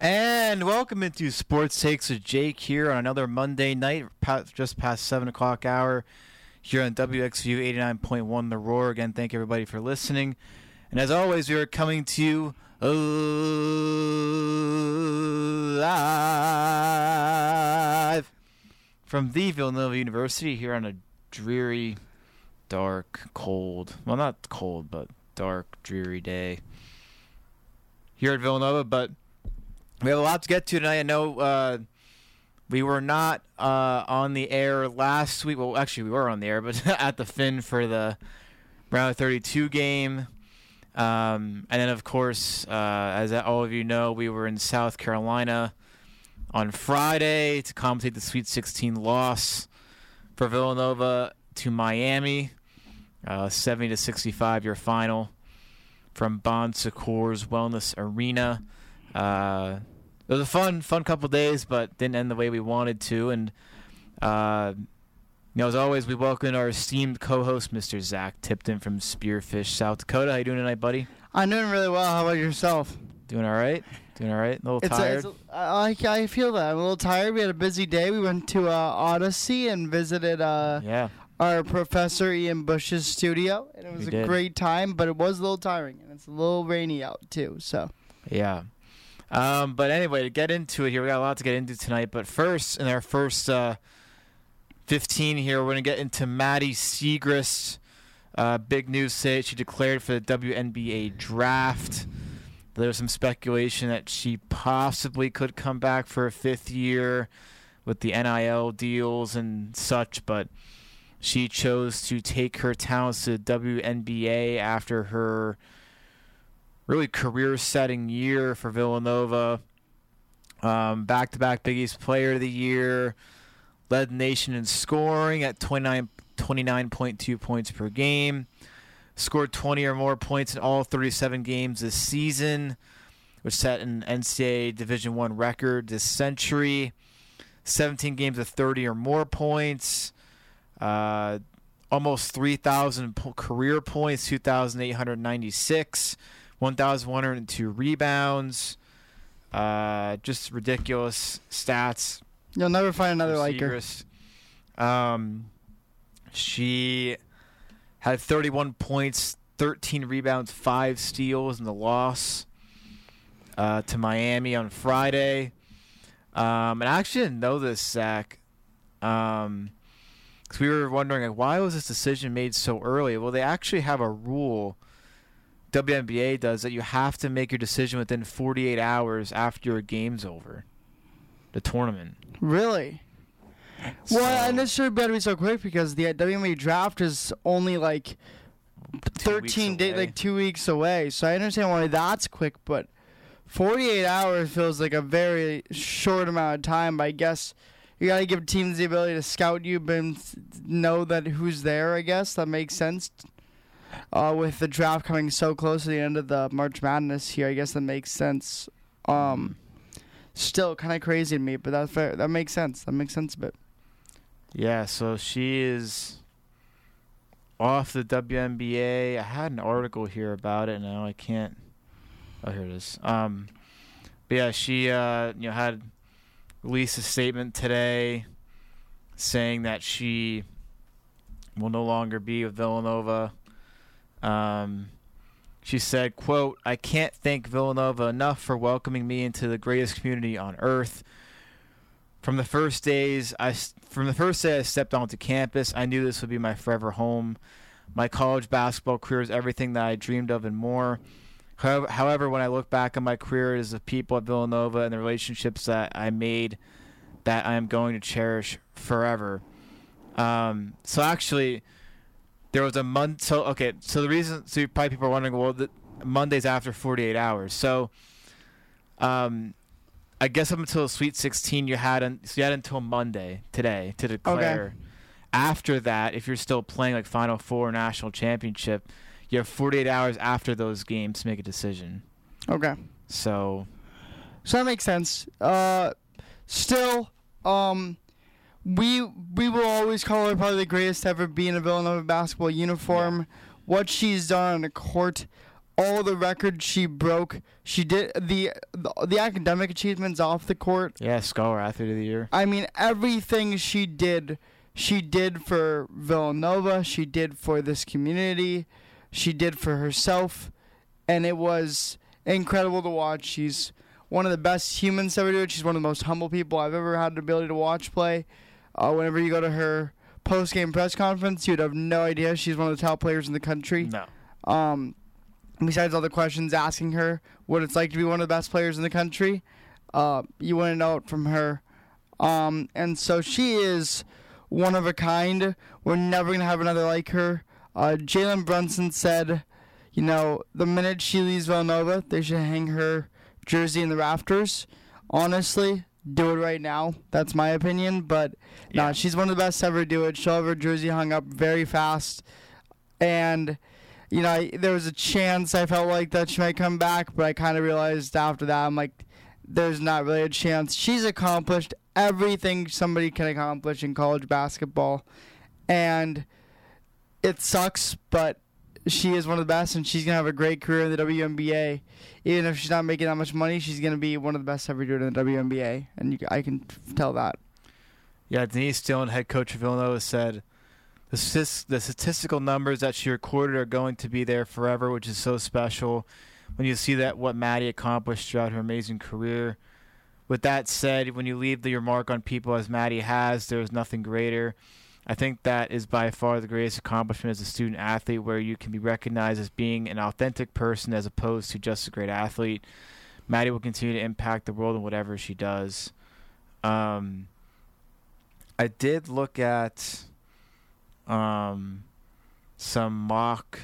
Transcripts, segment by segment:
And welcome into Sports Takes with Jake here on another Monday night, just past 7 o'clock hour here on WXVU 89.1 The Roar. Again, thank everybody for listening. And as always, we are coming to you live from the Villanova University here on a dreary, dark, cold, well, not cold, but dark, dreary day here at Villanova. But we have a lot to get to tonight. I know uh, we were not uh, on the air last week. Well, actually, we were on the air, but at the Finn for the round of 32 game. Um, and then, of course, uh, as all of you know, we were in South Carolina on Friday to compensate the Sweet 16 loss for Villanova to Miami, uh, 70 to 65, your final from Bon Secours Wellness Arena. Uh, it was a fun, fun couple days, but didn't end the way we wanted to. And uh, you know, as always, we welcome our esteemed co-host, Mr. Zac Tipton from Spearfish, South Dakota. How you doing tonight, buddy? I'm doing really well. How about yourself? Doing all right. Doing all right. A little It's a, tired. it's a, I, I feel that. I'm a little tired. We had a busy day. We went to uh, Odyssey and visited uh, yeah. our professor Ian Bush's studio, and it was We a did. great time. But it was a little tiring, and it's a little rainy out too. So Yeah. Um, but anyway, to get into it here, we got a lot to get into tonight. But first, in our first uh, 15 here, we're going to get into Maddie Siegrist. Uh, big news today. She declared for the WNBA draft. There was some speculation that she possibly could come back for a fifth year with the NIL deals and such, but she chose to take her talents to the WNBA after her really career-setting year for Villanova. Um, back-to-back Big East Player of the Year, led the nation in scoring at 29, 29.2 points per game. Scored 20 or more points in all 37 games this season, which set an NCAA Division One record this century. 17 games of 30 or more points. Uh, almost 3,000 po- career points, 2,896, 1,102 rebounds. Uh, just ridiculous stats. you'll never find another like her. Um, she had 31 points, 13 rebounds, five steals in the loss uh, to Miami on Friday. Um, and I actually didn't know this, Zac. Um, 'cause we were wondering like, why was this decision made so early? Well, they actually have a rule. WNBA does that you have to make your decision within 48 hours after your game's over. The tournament. Really? Well, So- and this should better be so quick because the WNBA draft is only like 13 days, like two weeks away. So I understand why that's quick, but 48 hours feels like a very short amount of time. But I guess you got to give teams the ability to scout you, but know that who's there. I guess that makes sense. Uh, with the draft coming so close to the end of the March Madness here, I guess that makes sense. Um, still kind of crazy to me, but that's fair. That makes sense. That makes sense a bit. Yeah, so she is off the WNBA. I had an article here about it, and now I can't. Oh, here it is. Um, but yeah, she uh, you know had released a statement today saying that she will no longer be with Villanova. Um, she said, "quote I can't thank Villanova enough for welcoming me into the greatest community on earth." From the first days, I from the first day I stepped onto campus, I knew this would be my forever home. My college basketball career is everything that I dreamed of and more. However, however, when I look back on my career, it is the people at Villanova and the relationships that I made that I am going to cherish forever. Um, so actually, there was a month. So okay, so the reason, so probably people are wondering, well, the, Monday's after 48 hours. So, um, I guess up until Sweet 16, you had un- so you had until Monday today to declare. Okay. After that, if you're still playing like Final Four, national championship, you have 48 hours after those games to make a decision. Okay. So So that makes sense. Uh, still, um, we we will always call her probably the greatest ever be in a Villanova basketball uniform. What she's done on the court, all the records she broke. She did the the, the academic achievements off the court. Yeah, scholar athlete of the year. I mean, everything she did, she did for Villanova. She did for this community. She did for herself, and it was incredible to watch. She's one of the best humans ever do it. She's one of the most humble people I've ever had the ability to watch play. Uh, whenever you go to her post game press conference, you'd have no idea she's one of the top players in the country. No. Um, besides all the questions asking her what it's like to be one of the best players in the country, uh, you want to know it from her. Um, and so she is one of a kind. We're never going to have another like her. Uh, Jalen Brunson said, you know, the minute she leaves Villanova, they should hang her jersey in the rafters. Honestly, do it right now. That's my opinion. But Yeah. nah, she's one of the best to ever do it. She'll have her jersey hung up very fast. And, you know, I, there was a chance I felt like that she might come back, but I kind of realized after that, I'm like, there's not really a chance. She's accomplished everything somebody can accomplish in college basketball. And it sucks, but she is one of the best, and she's to have a great career in the WNBA. Even if she's not making that much money, she's to be one of the best ever to do it in the WNBA. And you, I can tell that. Yeah, Denise Dillon, head coach of Villanova, said the, the statistical numbers that she recorded are going to be there forever, which is so special. When you see that what Maddie accomplished throughout her amazing career. With that said, when you leave your mark on people as Maddie has, there's nothing greater. I think that is by far the greatest accomplishment as a student athlete, where you can be recognized as being an authentic person as opposed to just a great athlete. Maddie will continue to impact the world in whatever she does. Um, I did look at um, some mock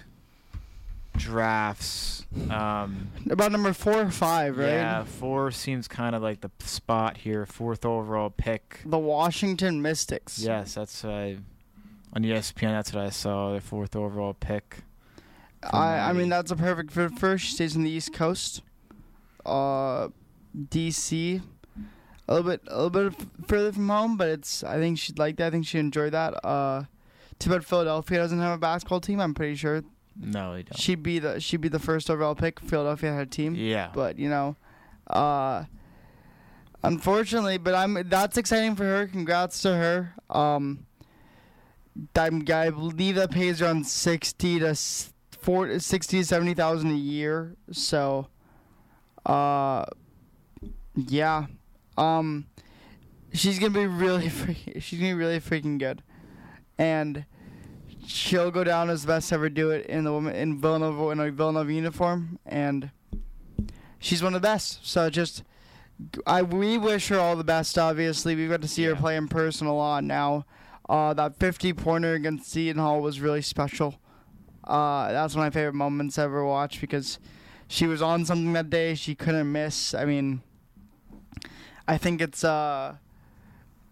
drafts. Um, About number four or five, right? Yeah, four seems kind of like the spot here. Fourth overall pick. The Washington Mystics. Yes, that's I on ESPN. That's what I saw. Their fourth overall pick. I, I mean, that's a perfect fit for her. She stays in the East Coast. Uh, DC. A little bit, a little bit further from home, but it's. I think she'd like that. I think she'd enjoy that. Uh, too bad Philadelphia doesn't have a basketball team. I'm pretty sure No, they don't. she'd be the she'd be the first overall pick. Philadelphia had a team, yeah, but you know, uh, unfortunately, but I'm that's exciting for her. Congrats to her. Um, I'm, I believe that pays around sixty to four, 60 to seventy thousand a year. So, uh, yeah, um, she's gonna be really freaking, she's gonna be really freaking good, and she'll go down as the best ever do it in the woman in Villanova in a Villanova uniform, and she's one of the best. So just, I we wish her all the best. Obviously, we've got to see her Yeah. play in person a lot now. Uh, that 50 pointer against Seton Hall was really special. Uh, that's one of my favorite moments I ever watched because she was on something that day she couldn't miss. I mean, I think it's uh,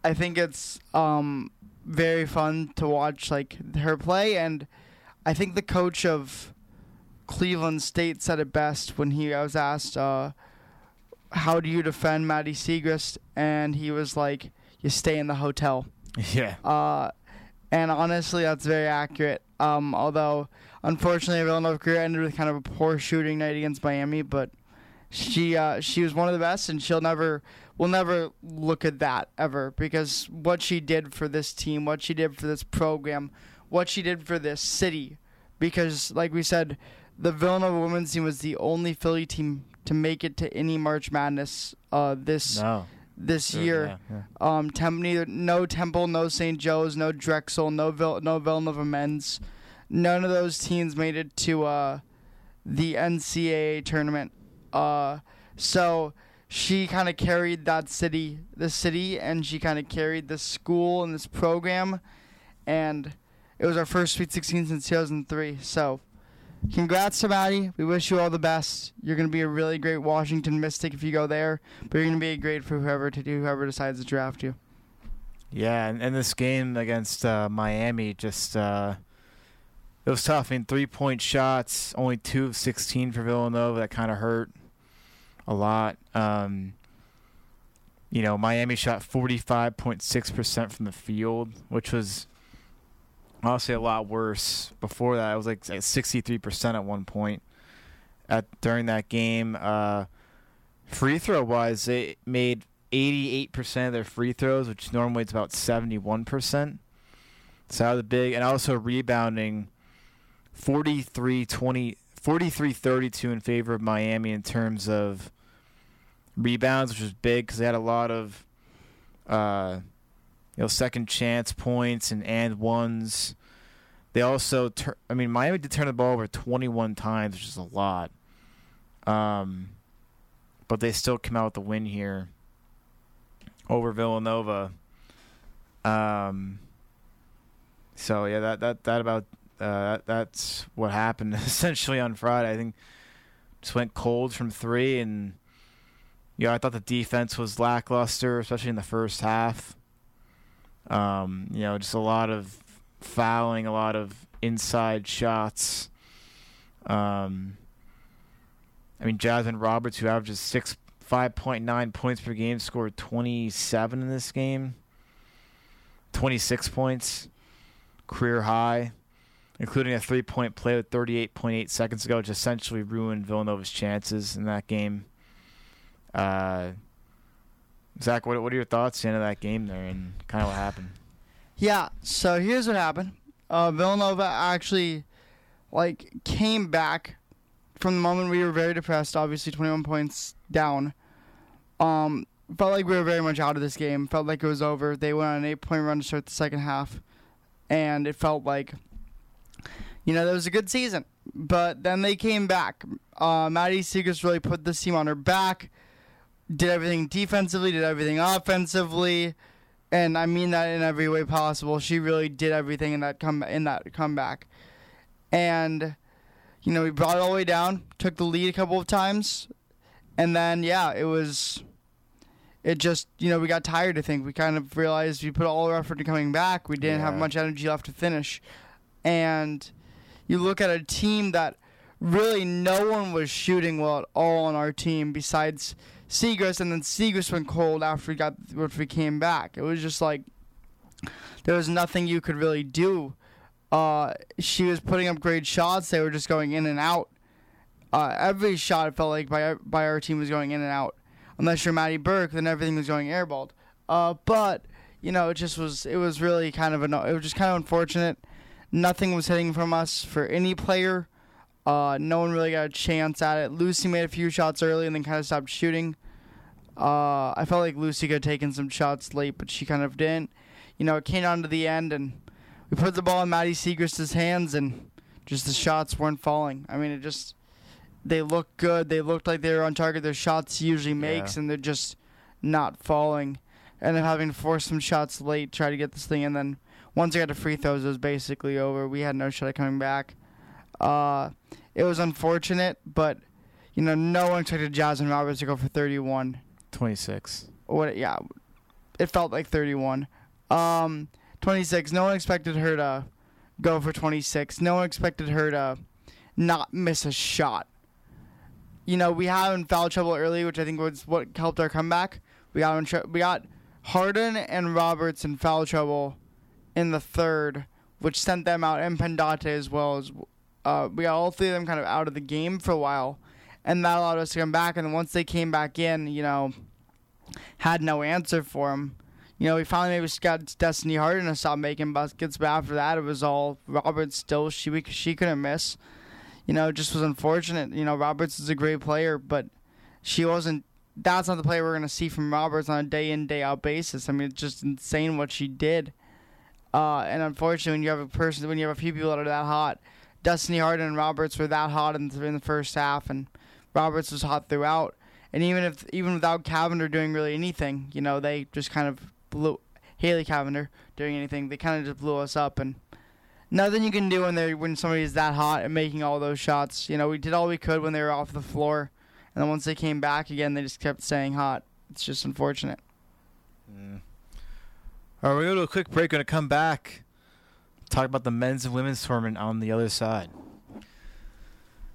I think it's um very fun to watch like her play and I think the coach of Cleveland State said it best when he I was asked uh, how do you defend Maddie Siegrist and he was like you stay in the hotel. yeah, Uh, and honestly, that's very accurate. Um, although, unfortunately, Villanova career ended with kind of a poor shooting night against Miami, but she uh, she was one of the best, and she'll never will never look at that ever because what she did for this team, what she did for this program, what she did for this city, because like we said, the Villanova women's team was the only Philly team to make it to any March Madness uh, this no, this Sure, year. yeah, yeah. Um, Temp, neither, no Temple, no St. Joe's, no Drexel, no Vil- no Villanova men's. None of those teams made it to uh, the NCAA tournament. Uh, so she kind of carried that city, the city, and she kind of carried the school and this program. And it was our first Sweet 16 since 2003. So congrats to Maddie. We wish you all the best. You're going to be a really great Washington Mystic if you go there, but you're going to be great for whoever to do whoever decides to draft you. Yeah, and, and this game against uh, Miami just uh, it was tough. I mean, three point shots, only two of sixteen for Villanova. That kind of hurt a lot. Um, you know, Miami shot forty five point six percent from the field, which was honestly a lot worse. Before that, it was like sixty three percent at one point. at during that game. Uh, free throw wise, they made 88% of their free throws, which normally it's about 71%. So that was big, and also rebounding 43 20 43 32 in favor of Miami in terms of rebounds, which was big because they had a lot of uh, you know second chance points and and ones. They also, tur- I mean, Miami did turn the ball over 21 times, which is a lot. Um, but they still come out with the win here over Villanova. Um, so yeah, that that that about uh, that's what happened essentially on Friday. I think just went cold from three, and yeah, I thought the defense was lackluster, especially in the first half. Um, you know, just a lot of fouling, a lot of inside shots. Um, I mean, Jasmine Roberts, who averages six five point nine points per game, scored twenty seven in this game. Twenty six points, career high, including a three point play with thirty eight point eight seconds ago, which essentially ruined Villanova's chances in that game. Uh, Zac, what what are your thoughts at the end of that game there, and kind of what happened? Yeah, so here's what happened. Uh, Villanova actually like came back from the moment we were very depressed, obviously 21 points down. Um, felt like we were very much out of this game. Felt like it was over. They went on an eight-point run to start the second half, and it felt like, you know, that was a good season. But then they came back. Uh, Maddie Siegrist really put this team on her back. Did everything defensively. Did everything offensively and I mean that in every way possible. She really did everything in that come in that comeback, and you know we brought it all the way down, took the lead a couple of times, and then yeah, it was. It just you know we got tired. I think we kind of realized we put all our effort into coming back. We didn't have much energy left to finish, and you look at a team that really no one was shooting well at all on our team besides Siegrist, and then Siegrist went cold after we got after we came back. It was just like there was nothing you could really do. Uh, she was putting up great shots; they were just going in and out. Uh, every shot felt like by by our team was going in and out. Unless you're Maddie Burke, then everything was going airballed. Uh, but you know, it just was. It was really kind of anno- It was just kind of unfortunate. Nothing was hitting from us for any player. Uh, no one really got a chance at it. Lucy made a few shots early and then kind of stopped shooting. Uh, I felt like Lucy could have taken some shots late, but she kind of didn't. You know, it came down to the end, and we put the ball in Maddie Siegrist's hands, and just the shots weren't falling. I mean, it just they looked good. They looked like they were on target. Their shots usually makes, Yeah. and they're just not falling. And then having to force some shots late, try to get this thing, and then once I got to free throws, it was basically over. We had no shot at coming back. Uh, it was unfortunate, but you know, no one expected Jasmine Roberts to go for 31 Twenty six. what yeah it felt like 31 um 26 no one expected her to go for 26 no one expected her to not miss a shot you know we had in foul trouble early which i think was what helped our comeback we got in tr- we got harden and roberts in foul trouble in the third which sent them out and Pendande as well as uh, we got all three of them kind of out of the game for a while and that allowed us to come back and once they came back in you know had no answer for them. You know, we finally maybe got Destiny Harden to stop making baskets, but after that, it was all Roberts. Still, she we, she couldn't miss. You know, just was unfortunate. You know, Roberts is a great player, but she wasn't. That's not the player we're gonna see from Roberts on a day in day out basis. I mean, it's just insane what she did. Uh, and unfortunately, when you have a person, when you have a few people that are that hot, Destiny Harden and Roberts were that hot in the, in the first half, and Roberts was hot throughout. And even if even without Cavinder doing really anything, you know, they just kind of blew Haley Cavinder doing anything. They kind of just blew us up, and nothing you can do when they when somebody's that hot and making all those shots. You know, we did all we could when they were off the floor, and then once they came back again, they just kept staying hot. It's just unfortunate. Mm. All right, we're going to to a quick break. We're going to come back, talk about the men's and women's tournament on the other side.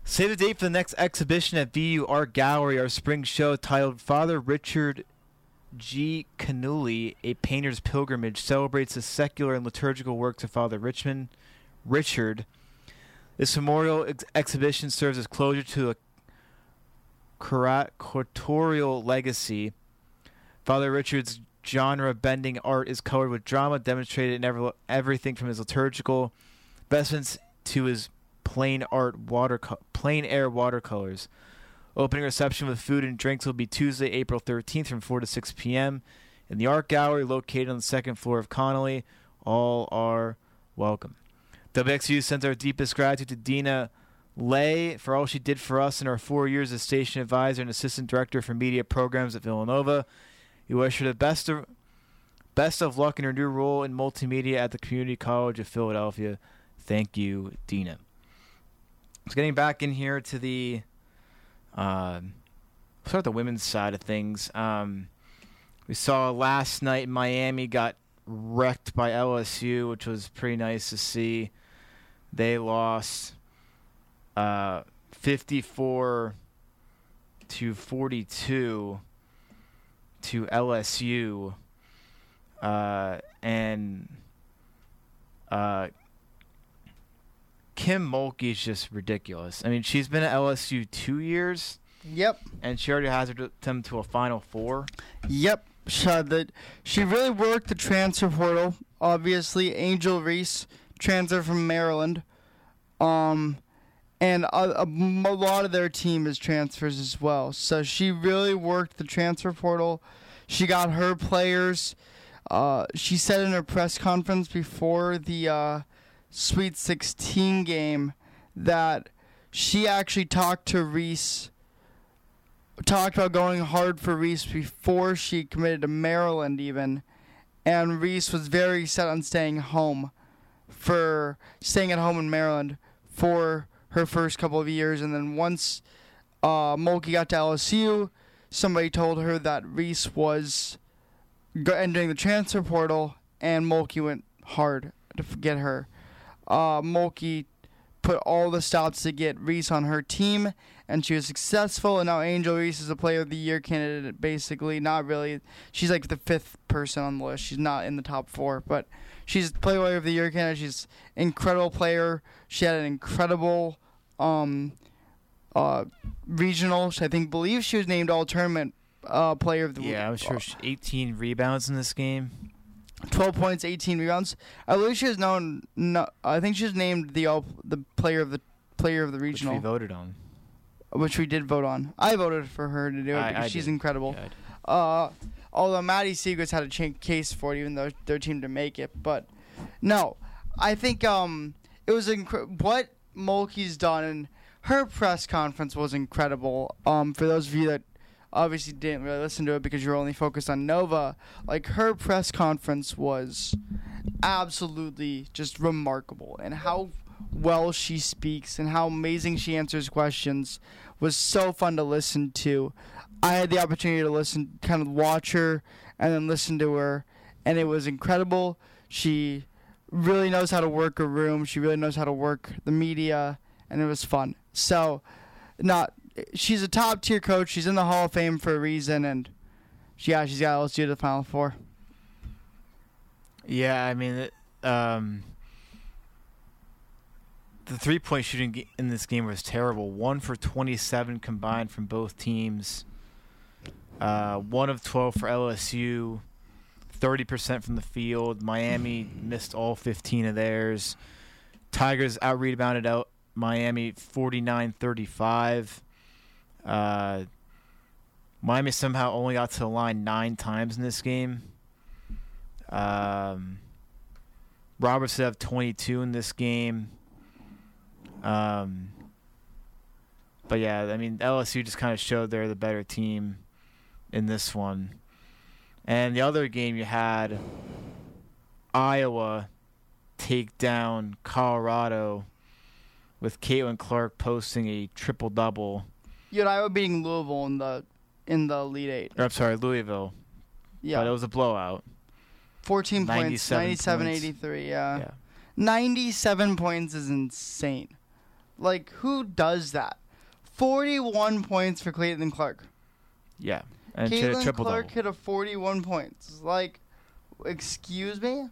Save the date for the next exhibition at VU Art Gallery, our spring show titled Father Richard G. Cannuli, A Painter's Pilgrimage, celebrates the secular and liturgical works of Father Richmond Richard. This memorial ex- exhibition serves as closure to a curatorial legacy. Father Richard's genre-bending art is colored with drama, demonstrated in every, everything from his liturgical vestments to his plain art water plein air watercolors. Opening reception with food and drinks will be Tuesday, April 13th from 4 to 6 p.m. in the art gallery located on the second floor of Connolly. All are welcome. WXU sends our deepest gratitude to Dina Lay for all she did for us in our four years as station advisor and assistant director for media programs at Villanova. We wish her the best of best of luck in her new role in multimedia at the Community College of Philadelphia. Thank you, Dina. So getting back in here to the uh, start the women's side of things. Um, we saw last night Miami got wrecked by LSU, which was pretty nice to see. They lost uh, 54 to 42 to LSU. Uh, and uh, Kim Mulkey is just ridiculous. I mean, she's been at LSU two years. Yep. And she already has them to a Final Four. Yep. She, the, she really worked the transfer portal. Obviously, Angel Reese transfer from Maryland. Um, and a, a, lot of their team is transfers as well. So she really worked the transfer portal. She got her players. Uh, she said in her press conference before the uh, Sweet 16 game that she actually talked to Reese, talked about going hard for Reese before she committed to Maryland, even. And Reese was very set on staying home for staying at home in Maryland for her first couple of years, and then once uh, Mulkey got to LSU, somebody told her that Reese was entering the transfer portal, and Mulkey went hard to get her. Uh, Mulkey put all the stops to get Reese on her team, and she was successful. And now Angel Reese is a Player of the Year candidate. Basically, not really. She's like the fifth person on the list. She's not in the top four, but she's Player of the Year candidate. She's incredible player. She had an incredible um, uh, regional. I think believe she was named all tournament uh, player of the week. Yeah, I'm sure. 18 rebounds in this game. 12 points, 18 rebounds. I believe she was known. No, I think she was named the all the player of the player of the regional. Which we voted on. Which we did vote on. I voted for her to do it I, because I she's did. incredible. Yeah, uh, although Maddie Siegrist had a ch- case for it, even though their team didn't make it. But no, I think um, it was inc- what Mulkey's done, and her press conference was incredible. Um, for those of you that obviously didn't really listen to it because you're only focused on Nova, like her press conference was absolutely just remarkable, and how well she speaks and how amazing she answers questions was so fun to listen to. I had the opportunity to listen, kind of watch her, and then listen to her, and it was incredible. She really knows how to work a room. She really knows how to work the media, and it was fun. So, not she's a top tier coach. She's in the Hall of Fame for a reason, and she, yeah, she's got LSU to the Final Four. Yeah, I mean, um, the three point shooting in this game was terrible. One for 27 combined from both teams. Uh, one of 12 for LSU. 30% from the field. Miami missed all 15 of theirs. Tigers out rebounded out Miami 49 35. Uh, Miami somehow only got to the line nine times in this game. Um, Robertson have 22 in this game. Um, but yeah, I mean LSU just kind of showed they're the better team in this one. And the other game you had Iowa take down Colorado with Caitlin Clark posting a triple double. You had Iowa beating Louisville in the in the Elite Eight. Or, I'm sorry, Louisville. Yeah. But it was a blowout. 14 points, 97 points. 83, yeah. yeah. 97 points is insane. Like, who does that? 41 points for Caitlin Clark. Yeah. And Caitlin Clark hit a 41 points. Like, excuse me?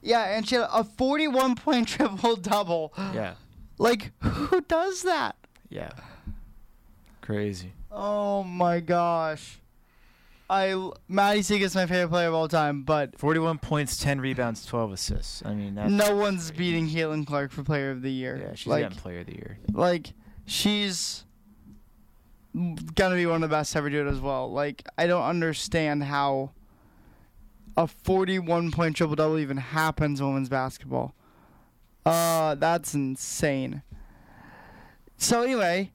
Yeah, and she had a 41 point triple double. Yeah. Like, who does that? Yeah. Crazy. Oh my gosh. I Maddie Siegrist is my favorite player of all time, but 41 points, 10 rebounds, 12 assists. I mean, that's no one's beating Caitlin Clark for player of the year. Yeah, she's like, getting player of the year. like she's gonna be one of the best to ever do it as well. Like I don't understand how a 41 point triple double even happens in women's basketball. Uh, that's insane. So anyway,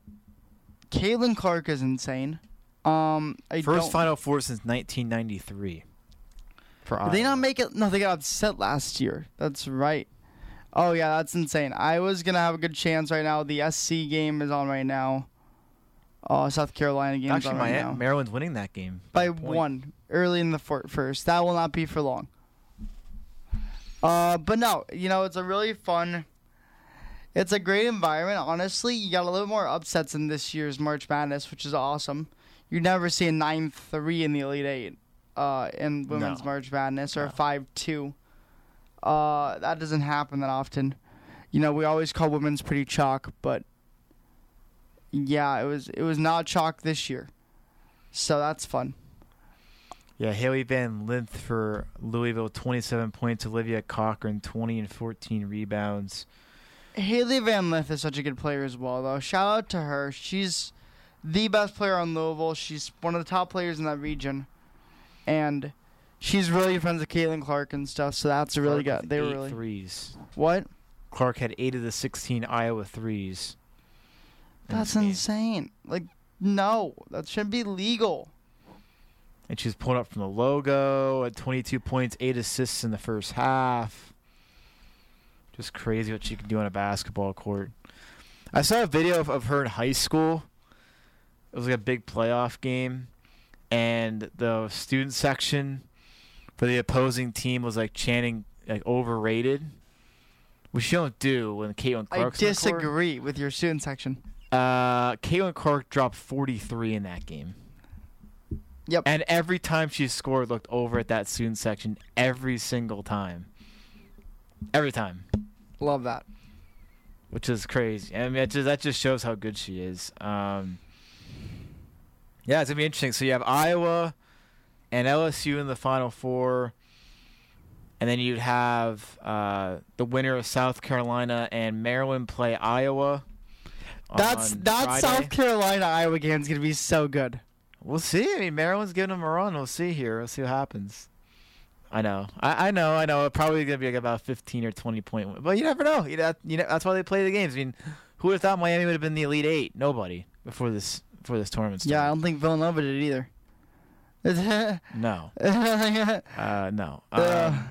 Caitlin Clark is insane. Um, I First don't, Final Four since 1993. For Did they not make it? No, they got upset last year. That's right. Oh yeah, that's insane. I was gonna have a good chance right now. The SC game is on right now. Uh, South Carolina game Actually, right my Maryland's winning that game by point. one early in the fir- first. That will not be for long. Uh, but no, you know it's a really fun. It's a great environment. Honestly, you got a little more upsets in this year's March Madness, which is awesome. You never see a nine three in the Elite Eight, uh, in women's No. March Madness or a No. five two. Uh, that doesn't happen that often. You know, we always call women's pretty chalk, but yeah, it was it was not chalk this year, so that's fun. Yeah, Hailey Van Lith for Louisville, 27 points. Olivia Cochran, 20 and 14 rebounds. Hailey Van Lith is such a good player as well, though. Shout out to her. She's the best player on Louisville. She's one of the top players in that region, and she's really friends with Caitlin Clark and stuff. So that's really Clark good. They were really threes. what? Clark had eight of the 16 Iowa threes. That's insane. Like, no, that shouldn't be legal. And she's pulling up from the logo at 22 points, eight assists in the first half. Just crazy what she can do on a basketball court. I saw a video of, of her in high school. It was like a big playoff game, and the student section for the opposing team was like chanting like overrated, which you don't do when Caitlin I Clark's court. disagree with your student section. Uh, Caitlin Clark dropped 43 in that game. Yep. And every time she scored, looked over at that student section every single time. Every time, Love that. which is crazy. I mean, it just, that just shows how good she is. Um, yeah, it's gonna be interesting. So you have Iowa and LSU in the Final Four, and then you'd have uh, the winner of South Carolina and Maryland play Iowa. That's that Friday. South Carolina Iowa game is gonna be so good. We'll see. I mean, Maryland's giving them a run. We'll see here. We'll see what happens. I know. I, I know. I know. It's Probably gonna be like about fifteen or twenty point win, but you never know. You know, you know. That's why they play the games. I mean, who would have thought Miami would have been the Elite Eight? Nobody before this before this tournament Yeah, I don't think Villanova did either. no. Uh, no. Uh. Um,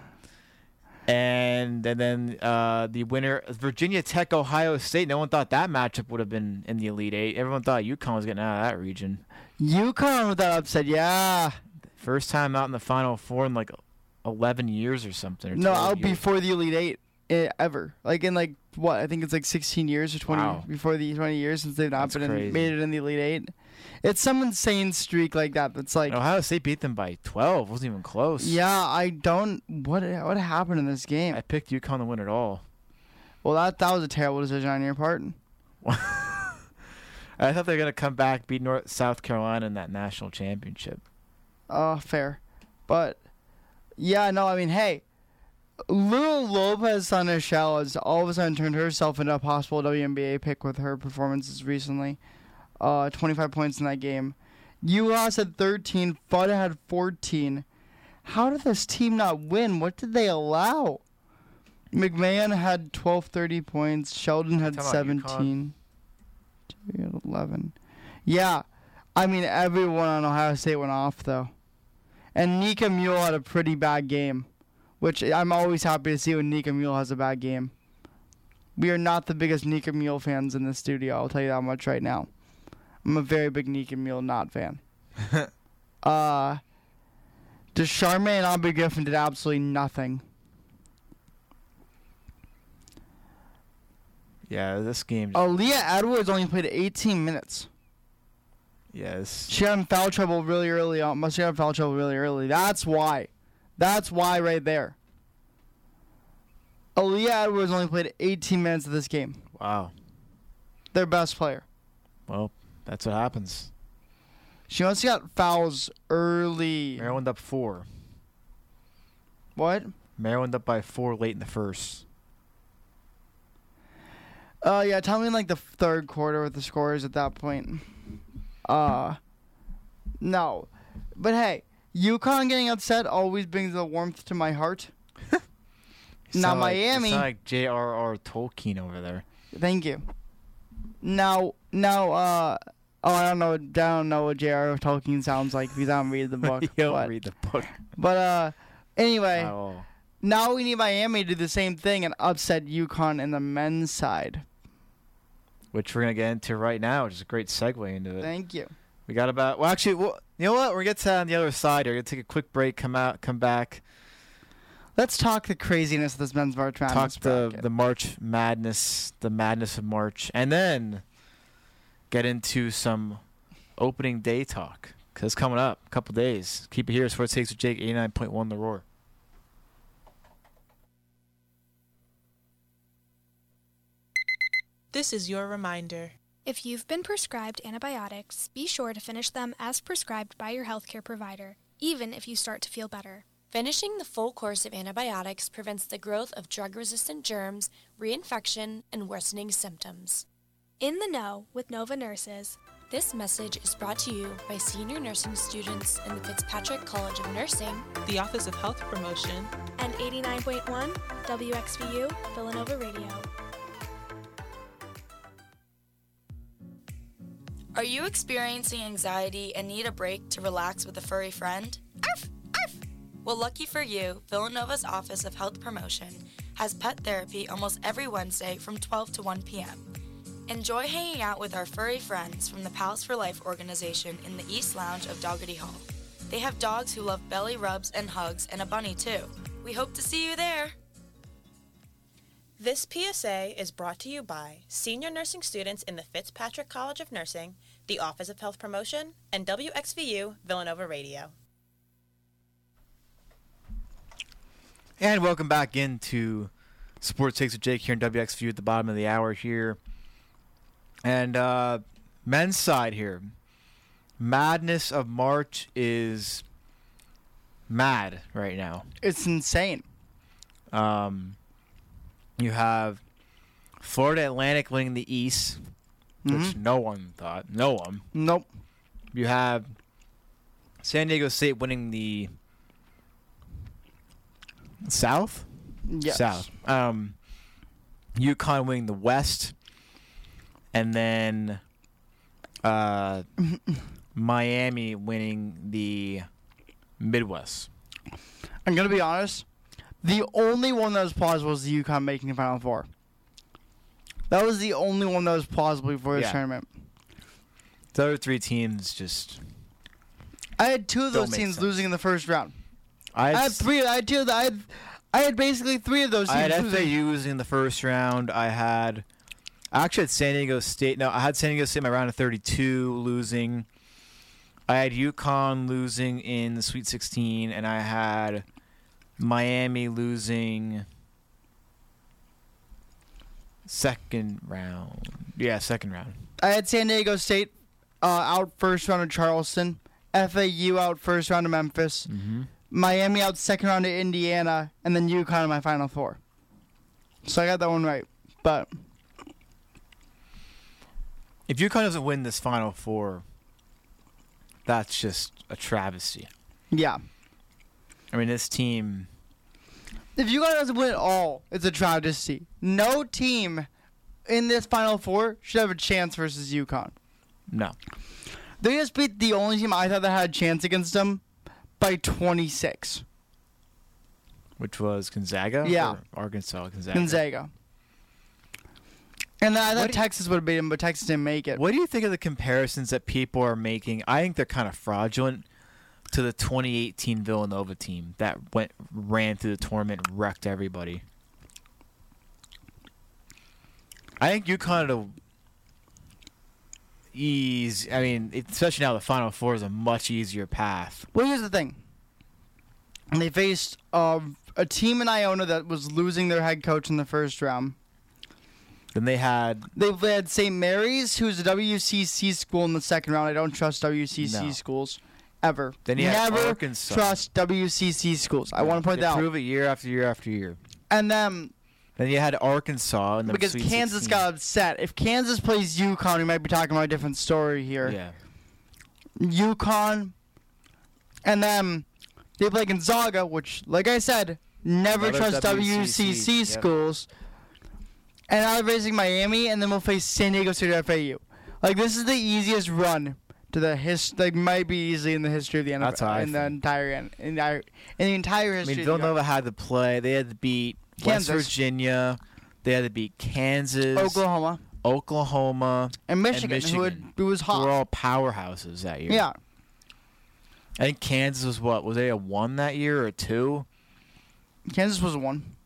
and and then uh, the winner, Virginia Tech, Ohio State. No one thought that matchup would have been in the Elite Eight. Everyone thought UConn was getting out of that region. UConn with that upset, yeah. First time out in the Final Four in like eleven years or something. Or No, 12 out years. before the Elite Eight eh, ever. Like in like what? I think it's like 16 years or 20 Wow. before the 20 years since they've not That's been in, made it in the Elite Eight. It's some insane streak like that. That's like, Ohio State beat them by 12. Wasn't even close. yeah, I don't. What what happened in this game? I picked UConn to win it all. Well, that that was a terrible decision on your part. I thought they were gonna come back, beat North South Carolina in that national championship. Uh, fair, but yeah, no, I mean, hey, Lou Lopez Sénéchal has all of a sudden turned herself into a possible WNBA pick with her performances recently. Uh, 25 points in that game. UAS had 13. Fudd had 14. How did this team not win? What did they allow? McMahon had 12, 30 points. Sheldon had 17. Two had 11. Yeah, I mean, everyone on Ohio State went off, though. And Nika Mühl had a pretty bad game, which I'm always happy to see when Nika Mühl has a bad game. We are not the biggest Nika Mühl fans in the studio, I'll tell you that much right now. I'm a very big Nika Mühl not fan. uh, Desharme and Aubrey Griffin did absolutely nothing. Yeah, this game. Aaliyah Edwards only played 18 minutes. Yes. She had foul trouble really early on. Must have foul trouble really early. That's why. That's why right there. Aaliyah Edwards only played 18 minutes of this game. wow. Their best player. Well, That's what happens. She have got fouls early. Maryland up four. What? Maryland up by four late in the first. Uh, yeah. Tell me like the third quarter what the score is at that point. Uh, no, but hey, UConn getting upset always brings the warmth to my heart. You Now sound like- you Miami- sound like J.R.R. Tolkien over there. Thank you. Now, now, uh, oh, I don't know, I don't know what J.R.R. Tolkien sounds like because I don't read the book. you don't but, read the book. but uh, anyway, all. now we need Miami to do the same thing and upset UConn in the men's side. Which we're gonna get into right now, which is a great segue into it. Thank you. We got about well, actually, well, you know what? We're gonna get to that on the other side. We're gonna take a quick break, come out, come back, Let's talk the craziness of this men's March Madness. talk the the March madness, the madness of March, and then get into some opening day talk because it's coming up, a couple days. Keep it here. Sports takes with Jake, eighty nine point one, the roar. This is your reminder. If you've been prescribed antibiotics, be sure to finish them as prescribed by your healthcare provider, even if you start to feel better. Finishing the full course of antibiotics prevents the growth of drug resistant germs, reinfection, and worsening symptoms. In the know with Nova Nurses. This message is brought to you by senior nursing students in the Fitzpatrick College of Nursing. The Office of Health Promotion. and 89.1 WXVU Villanova Radio. Are you experiencing anxiety and need a break to relax with a furry friend? Arf! Arf! Well, lucky for you, Villanova's Office of Health Promotion has pet therapy almost every Wednesday from 12 to 1 p.m. Enjoy hanging out with our furry friends from the Pals for Life organization in the East Lounge of Dougherty Hall. They have dogs who love belly rubs and hugs and a bunny too. We hope to see you there. This PSA is brought to you by senior nursing students in the Fitzpatrick College of Nursing, the Office of Health Promotion, and WXVU Villanova Radio. And welcome back into Sports Takes with Jake here in WXVU at the bottom of the hour here. And uh, men's side here. Madness of March is mad right now. It's insane. Um, you have Florida Atlantic winning the East, which Mhm. no one thought. No one. Nope. You have San Diego State winning the South. Yes. South. Um, UConn winning the West, and then uh, Miami winning the Midwest. I'm gonna be honest. The only one that was plausible was the UConn making the Final Four. That was the only one that was plausible for this Yeah. tournament. The other three teams just. I had two of those teams sense. losing in the first round. I I had three. I had two. I had, I had basically three of those Teams I had. FAU losing in the first round. I had. I actually had San Diego State. No, I had San Diego State in my round of 32 losing. I had UConn losing in the Sweet 16, and I had Miami losing second round. Yeah, second round. I had San Diego State uh, out first round of Charleston. FAU out first round of Memphis. Mm-hmm. Miami out second round of Indiana, and then UConn in my Final Four. So I got that one right. But If UConn doesn't win this Final Four, that's just a travesty. yeah, I mean, this team. if UConn doesn't win at all, it's a travesty. No team in this Final Four should have a chance versus UConn. No. They just beat the only team I thought that had a chance against them by 26. Which was Gonzaga? Yeah. Or Arkansas, Gonzaga. Gonzaga. And I thought Texas would have beat them, but Texas didn't make it. What do you think of the comparisons that people are making? I think they're kind of fraudulent to the 2018 Villanova team that went ran through the tournament wrecked everybody. I think UConn will ease. I mean, especially now the Final Four is a much easier path. Well, here's the thing. They faced uh, a team in Iona that was losing their head coach in the first round. Then they had They've had St. Mary's, who's a WCC school in the second round. I don't trust WCC No. schools ever. Then you had Never Arkansas. trust WCC schools. I want to point they that out. prove it year after year after year. And then Then you had Arkansas in the because Sweet Kansas 16. got upset. If Kansas plays UConn, we might be talking about a different story here. yeah. UConn, and then they play Gonzaga, which, like I said, never Another trust WCC, WCC, yep. schools. And now they're facing Miami, and then we'll face San Diego State or FAU. Like this is the easiest run to the his like might be easily in the history of the NFL That's how I in the entire in, in, the, in the entire history. I history. mean, of the Villanova had to play. They had to beat West Kansas. Virginia. They had to beat Kansas, Oklahoma Oklahoma, and Michigan, who, had, Michigan, who was who hot. were all powerhouses that year. yeah, I think Kansas was what? Was they a one that year or a two? Kansas was a one.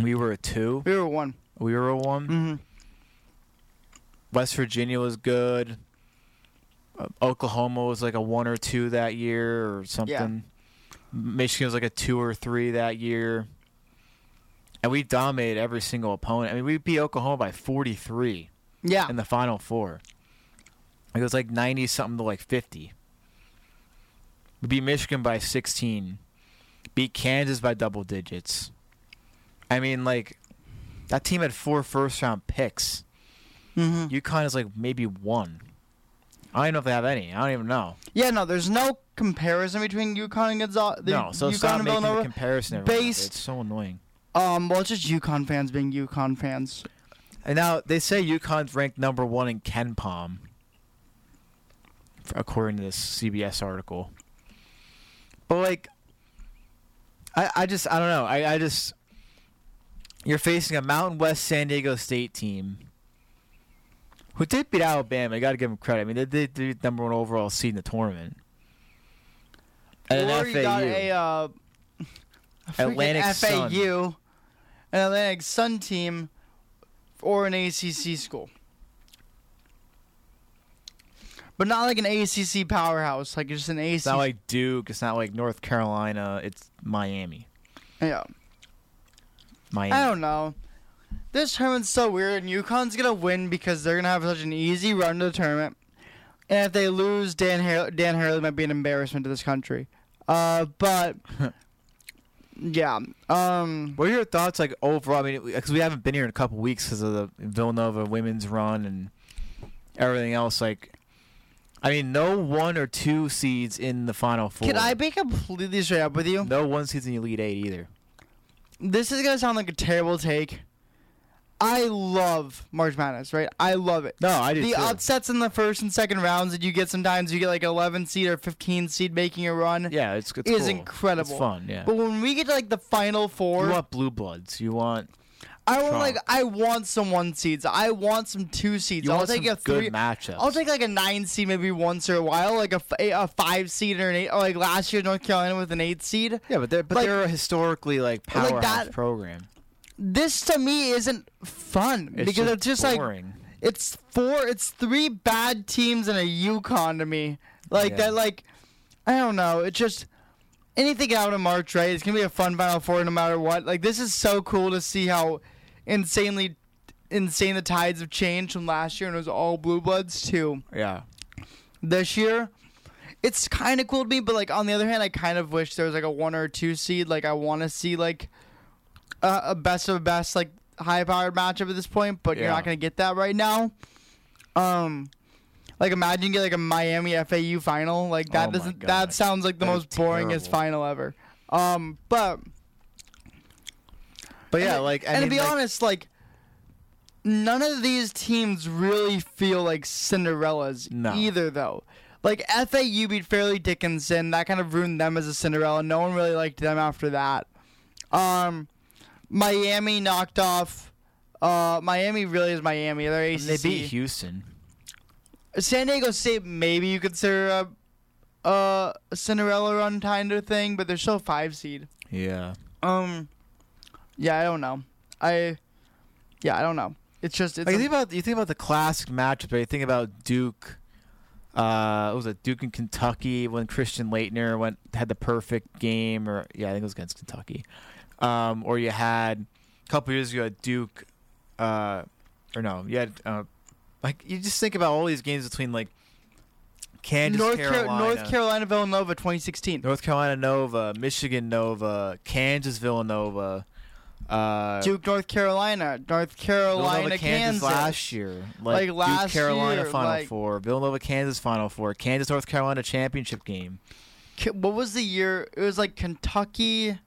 We were a two. We were a one. We were a one. Mm-hmm. West Virginia was good. Uh, Oklahoma was like a one or two that year or something. Michigan was like a two or three that year. And we dominated every single opponent. I mean, we beat Oklahoma by 43 Yeah, in the Final Four. It was like 90 something to like 50. We beat Michigan by 16. Beat Kansas by double digits. I mean, like, that team had four first round picks. mm-hmm. UConn is like maybe one. I don't even know if they have any. I don't even know. yeah. No, there's no comparison between UConn and Gonzaga. no, so UConn stop and making the comparison. based- It's so annoying. Um, well, it's just UConn fans being UConn fans. And now they say UConn's ranked number one in KenPom, according to this CBS article. But like, I I just I don't know. I I just you're facing a Mountain West San Diego State team who did beat Alabama. You got to give them credit. I mean, they did the number one overall seed in the tournament. And or then you got a uh, Atlantic Sun. FAU, an Atlantic Sun team, or an ACC school. But not like an ACC powerhouse, like just an ACC. It's not like Duke. It's not like North Carolina. It's Miami. yeah. Miami. I don't know. This tournament's so weird, and UConn's gonna win because they're gonna have such an easy run to the tournament. And if they lose, Dan Har- Dan Hurley might be an embarrassment to this country. Uh, but yeah, um, What are your thoughts, like overall? I mean, because we haven't been here in a couple weeks because of the Villanova women's run and everything else. Like, I mean, no one or two seeds in the final four. can I be completely straight up with you? No one seeds in the elite eight either. This is gonna sound like a terrible take. I love March Madness, right? I love it. No, I do the too. upsets in the first and second rounds that you get sometimes you get like 11 seed or 15 seed making a run yeah, it's, good. it's is cool. incredible. It's fun. Yeah. But when we get to like the final four, you want blue bloods. You want I want like I want some one seeds. I want some two seeds. you I'll want take a three. good matchups. I'll take like a nine seed maybe once in a while, like a, a five seed or an eight. Or like last year North Carolina with an eight seed. yeah, but they're but like- they're a historically like like powerhouse that- program. This to me isn't fun It's because just it's just like boring. it's four. It's three bad teams and a UConn to me. Like Yeah. that. Like I don't know. It's just anything out in March, right? It's gonna be a fun Final Four no matter what. Like this is so cool to see how insanely insane the tides have changed from last year and it was all blue bloods to yeah. this year. It's kind of cool to me, but like on the other hand, I kind of wish there was like a one or two seed. Like I want to see like a, a best of best like high powered matchup at this point, but you're not gonna get that right now. Um, like imagine you get like a Miami FAU final. Like that Oh doesn't. God. That sounds like the most boringest terrible. final ever. Um, but But yeah, and, like I and mean, to be like, honest, like none of these teams really feel like Cinderellas No. either, though. Like FAU beat Fairleigh Dickinson, that kind of ruined them as a Cinderella. No one really liked them after that. Um, Miami knocked off. Uh, Miami really is Miami. They're ACC. they beat Houston. San Diego State, maybe you consider a, a Cinderella run kind of thing, but they're still a five seed. Yeah. Um, yeah, I don't know. I, yeah, I don't know. It's just it's Like, you think about you think about the classic matchup. You think about Duke. Uh, what was it Duke and Kentucky when Christian Laettner went had the perfect game, or yeah, I think it was against Kentucky. Um, or you had a couple years ago at Duke, uh, or no, you had uh, like you just think about all these games between like Kansas, North, Car- Carolina, North Carolina, Villanova, 2016. North Carolina Nova, Michigan Nova, Kansas Villanova, uh, Duke, North Carolina, North Carolina, Villanova, Kansas, Kansas. last year, like, Like last Duke Carolina year, Final like- Four, Villanova Kansas Final Four, Kansas North Carolina championship game. What was the year? It was like Kentucky,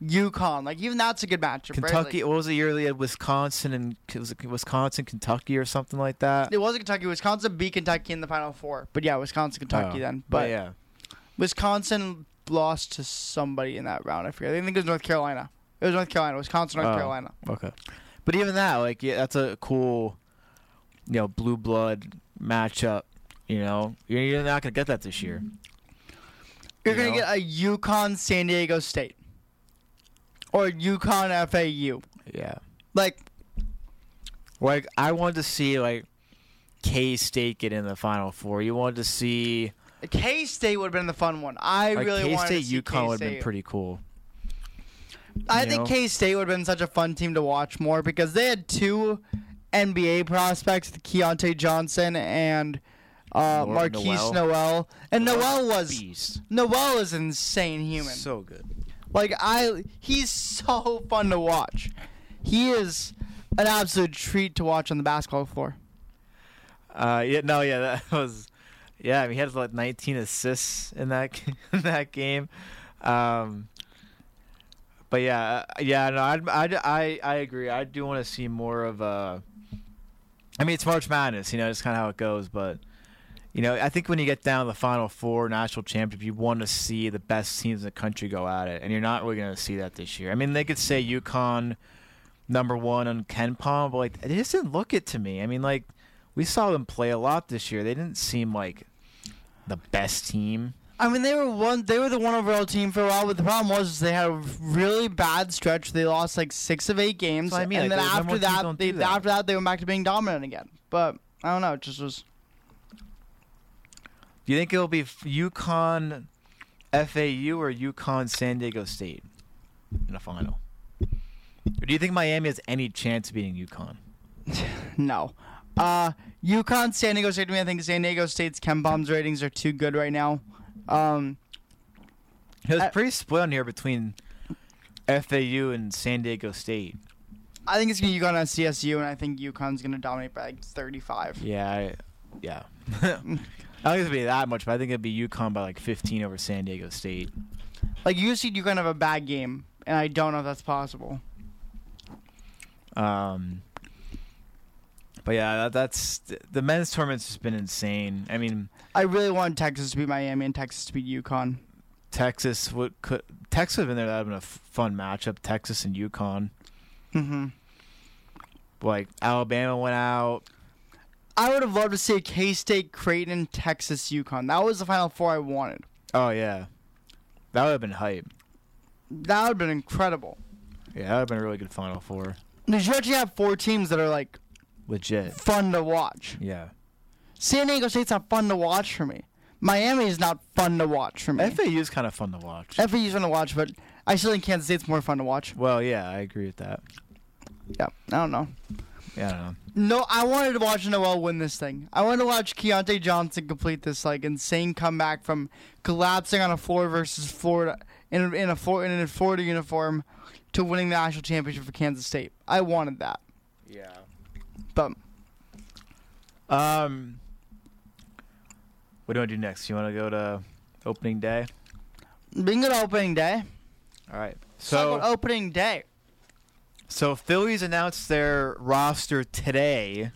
UConn. Like even that's a good matchup. right? Kentucky. Like, what was the year they had Wisconsin and was it Wisconsin, Kentucky, or something like that? it wasn't Kentucky. Wisconsin beat Kentucky in the Final Four. But yeah, Wisconsin, Kentucky Oh, then. but But yeah, Wisconsin lost to somebody in that round. I forget. I think it was North Carolina. It was North Carolina. Wisconsin, North Oh. Carolina. okay. But even that, like, yeah, that's a cool, you know, blue blood matchup. You know, you're, you're not gonna get that this year. You're You gonna know? get a UConn, San Diego State, or UConn, FAU. Yeah. Like Like I wanted to see like K State get in the Final Four. You wanted to see K State would have been the fun one. I like really K wanted State to see. K State, UConn would have been K-State. pretty cool. I think? K State would have been such a fun team to watch more because they had two NBA prospects, Keyontae Johnson and uh, Lord Markquis Nowell. Nowell. And Nowell's Nowell was beast. Nowell is insane human. So good. Like I, he's so fun to watch. He is an absolute treat to watch on the basketball floor. Uh, yeah, no, yeah, that was, yeah. I mean, he had like 19 assists in that in that game. Um, but yeah, uh, yeah, no, I, I, I, I agree. I do want to see more of uh I mean, it's March Madness, you know, it's kind of how it goes. But you know, I think when you get down to the Final Four national championship, you want to see the best teams in the country go at it, and you're not really going to see that this year. I mean, they could say UConn number one on KenPom, but like, it just didn't look it to me. I mean, like, we saw them play a lot this year. They didn't seem like the best team. I mean, they were one. They were the one overall team for a while, but the problem was is they had a really bad stretch. They lost like six of eight games, I mean, and like, then after that, they that. after that they went back to being dominant again. But I don't know. It just was. Do you think it'll be UConn FAU or UConn San Diego State in the final? Or do you think Miami has any chance of beating UConn? No. Uh, UConn, San Diego State. To me, I think San Diego State's Ken bombs ratings are too good right now. Um, It was I- pretty split on here between FAU and San Diego State. I think it's gonna be UConn on CSU, and I think UConn's gonna dominate by like 35. Yeah, I, yeah. I don't think it'll be that much, but I think it'll be UConn by like 15 over San Diego State. Like you see, UConn have a bad game, and I don't know if that's possible. Um, but yeah, that, that's the men's tournament's just been insane. I mean, I really want Texas to be Miami and Texas to be UConn. Texas would could Texas have been there. That would have been a fun matchup. Texas and UConn. Mm-hmm. Like Alabama went out. I would have loved to see a K State, Creighton, Texas, UConn. That was the Final Four I wanted. Oh yeah, that would have been hype. That would have been incredible. Yeah, that would have been a really good Final Four. Because you actually have four teams that are like Legit. fun to watch. Yeah. San Diego State's not fun to watch for me. Miami is not fun to watch for me. FAU is kind of fun to watch. FAU's fun to watch, but I still think Kansas State's more fun to watch. well, yeah, I agree with that. Yeah, I don't know. Yeah, I don't know. No, I wanted to watch Nowell win this thing. I wanted to watch Keyontae Johnson complete this like insane comeback from collapsing on a floor versus Florida in a, in a Flor- in a Florida uniform to winning the national championship for Kansas State. I wanted that, Yeah. but Um, what do you want to do next? You want to go to opening day? being an opening day. All right. So So, opening day. so Phillies announced their roster today.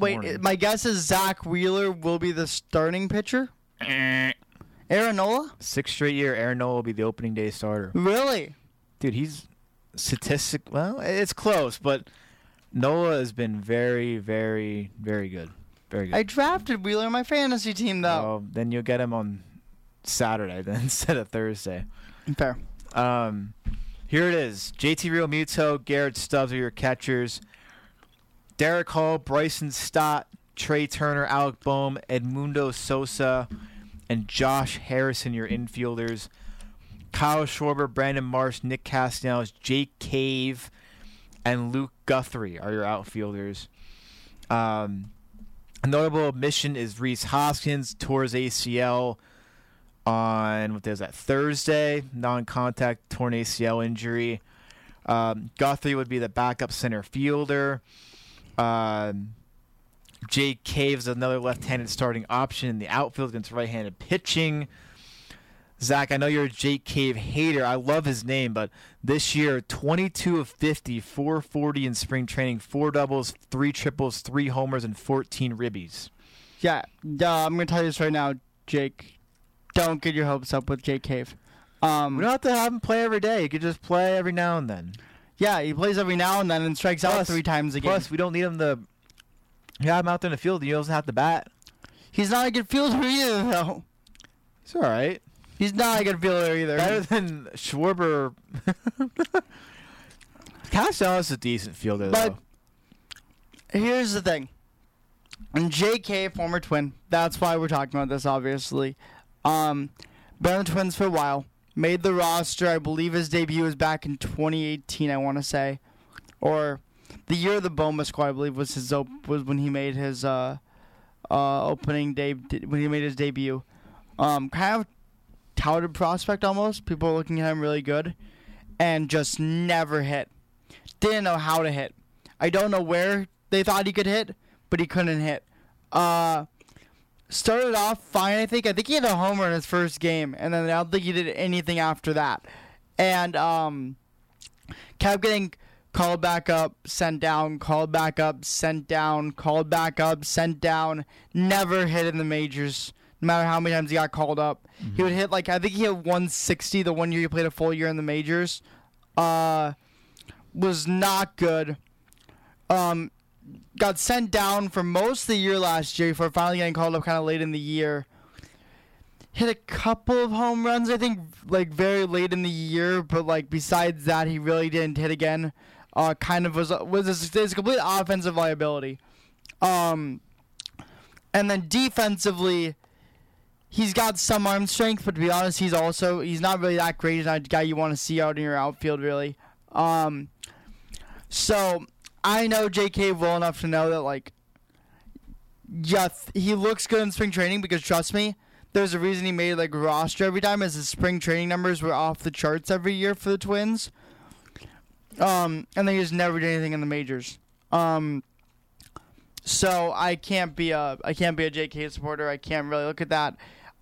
Wait, morning. my guess is Zack Wheeler will be the starting pitcher. Aaron Nola? Sixth straight year, Aaron Nola will be the opening day starter. Really? Dude, he's statistic. Well, it's close, but Nola has been very, very, very good. Very good. I drafted Wheeler in my fantasy team though. Well, then you'll get him on Saturday then instead of Thursday. Fair. Um, here it is: JT Realmuto, Garrett Stubbs are your catchers. Darick Hall, Bryson Stott, Trea Turner, Alec Bohm, Edmundo Sosa, and Josh Harrison your infielders. Kyle Schwarber, Brandon Marsh, Nick Castellanos, Jake Cave, and Luke Guthrie are your outfielders. Um, notable omission is Rhys Hoskins his ACL on what day was that Thursday, non-contact torn ACL injury. Um, Guthrie would be the backup center fielder. Um, Jake Caves another left-handed starting option in the outfield against right-handed pitching. Zach, I know you're a Jake Cave hater. I love his name, but this year, 22 of 50, 440 in spring training, four doubles, three triples, three homers, and 14 ribbies. Yeah, uh, I'm gonna tell you this right now, Jake. Don't get your hopes up with Jake Cave. Um, We don't have to have him play every day. You could just play every now and then. yeah, he plays every now and then and strikes out Plus- three times a game. Plus, we don't need him to have him out there in the field. He doesn't have to bat. He's not a good fielder either, though. It's all right. He's not a good fielder either. Better than Schwarber. Castellanos is a decent fielder, But- though. Here's the thing. And J.K., former twin. That's why we're talking about this, obviously. Um, been on the Twins for a while. Made the roster. I believe his debut was back in 2018. I want to say, or the year of the Bomba squad. I believe was his op- was when he made his uh, uh, opening day when he made his debut. Um, kind of touted prospect almost. People were looking at him really good, and just never hit. Didn't know how to hit. I don't know where they thought he could hit, but he couldn't hit. Uh, started off fine, I think. I think he had a homer in his first game, and then I don't think he did anything after that. And um, kept getting called back up, sent down, called back up, sent down, called back up, sent down. Never hit in the majors, no matter how many times he got called up. He would hit like I think he hit 160 the one year he played a full year in the majors. Uh, was not good. Um, got sent down for most of the year last year before finally getting called up kind of late in the year. Hit a couple of home runs, I think, like very late in the year, but like besides that, he really didn't hit again. Uh, kind of was was a, was a complete offensive liability. Um, and then defensively, he's got some arm strength, but to be honest, he's also he's not really that great. He's not a guy you want to see out in your outfield, really. Um, so I know J.K. well enough to know that like, yeah, he looks good in spring training because trust me, there's a reason he made like roster every time, as his spring training numbers were off the charts every year for the Twins. Um, and they just never did anything in the majors. Um, so I can't be a I can't be a J.K. supporter. I can't really look at that.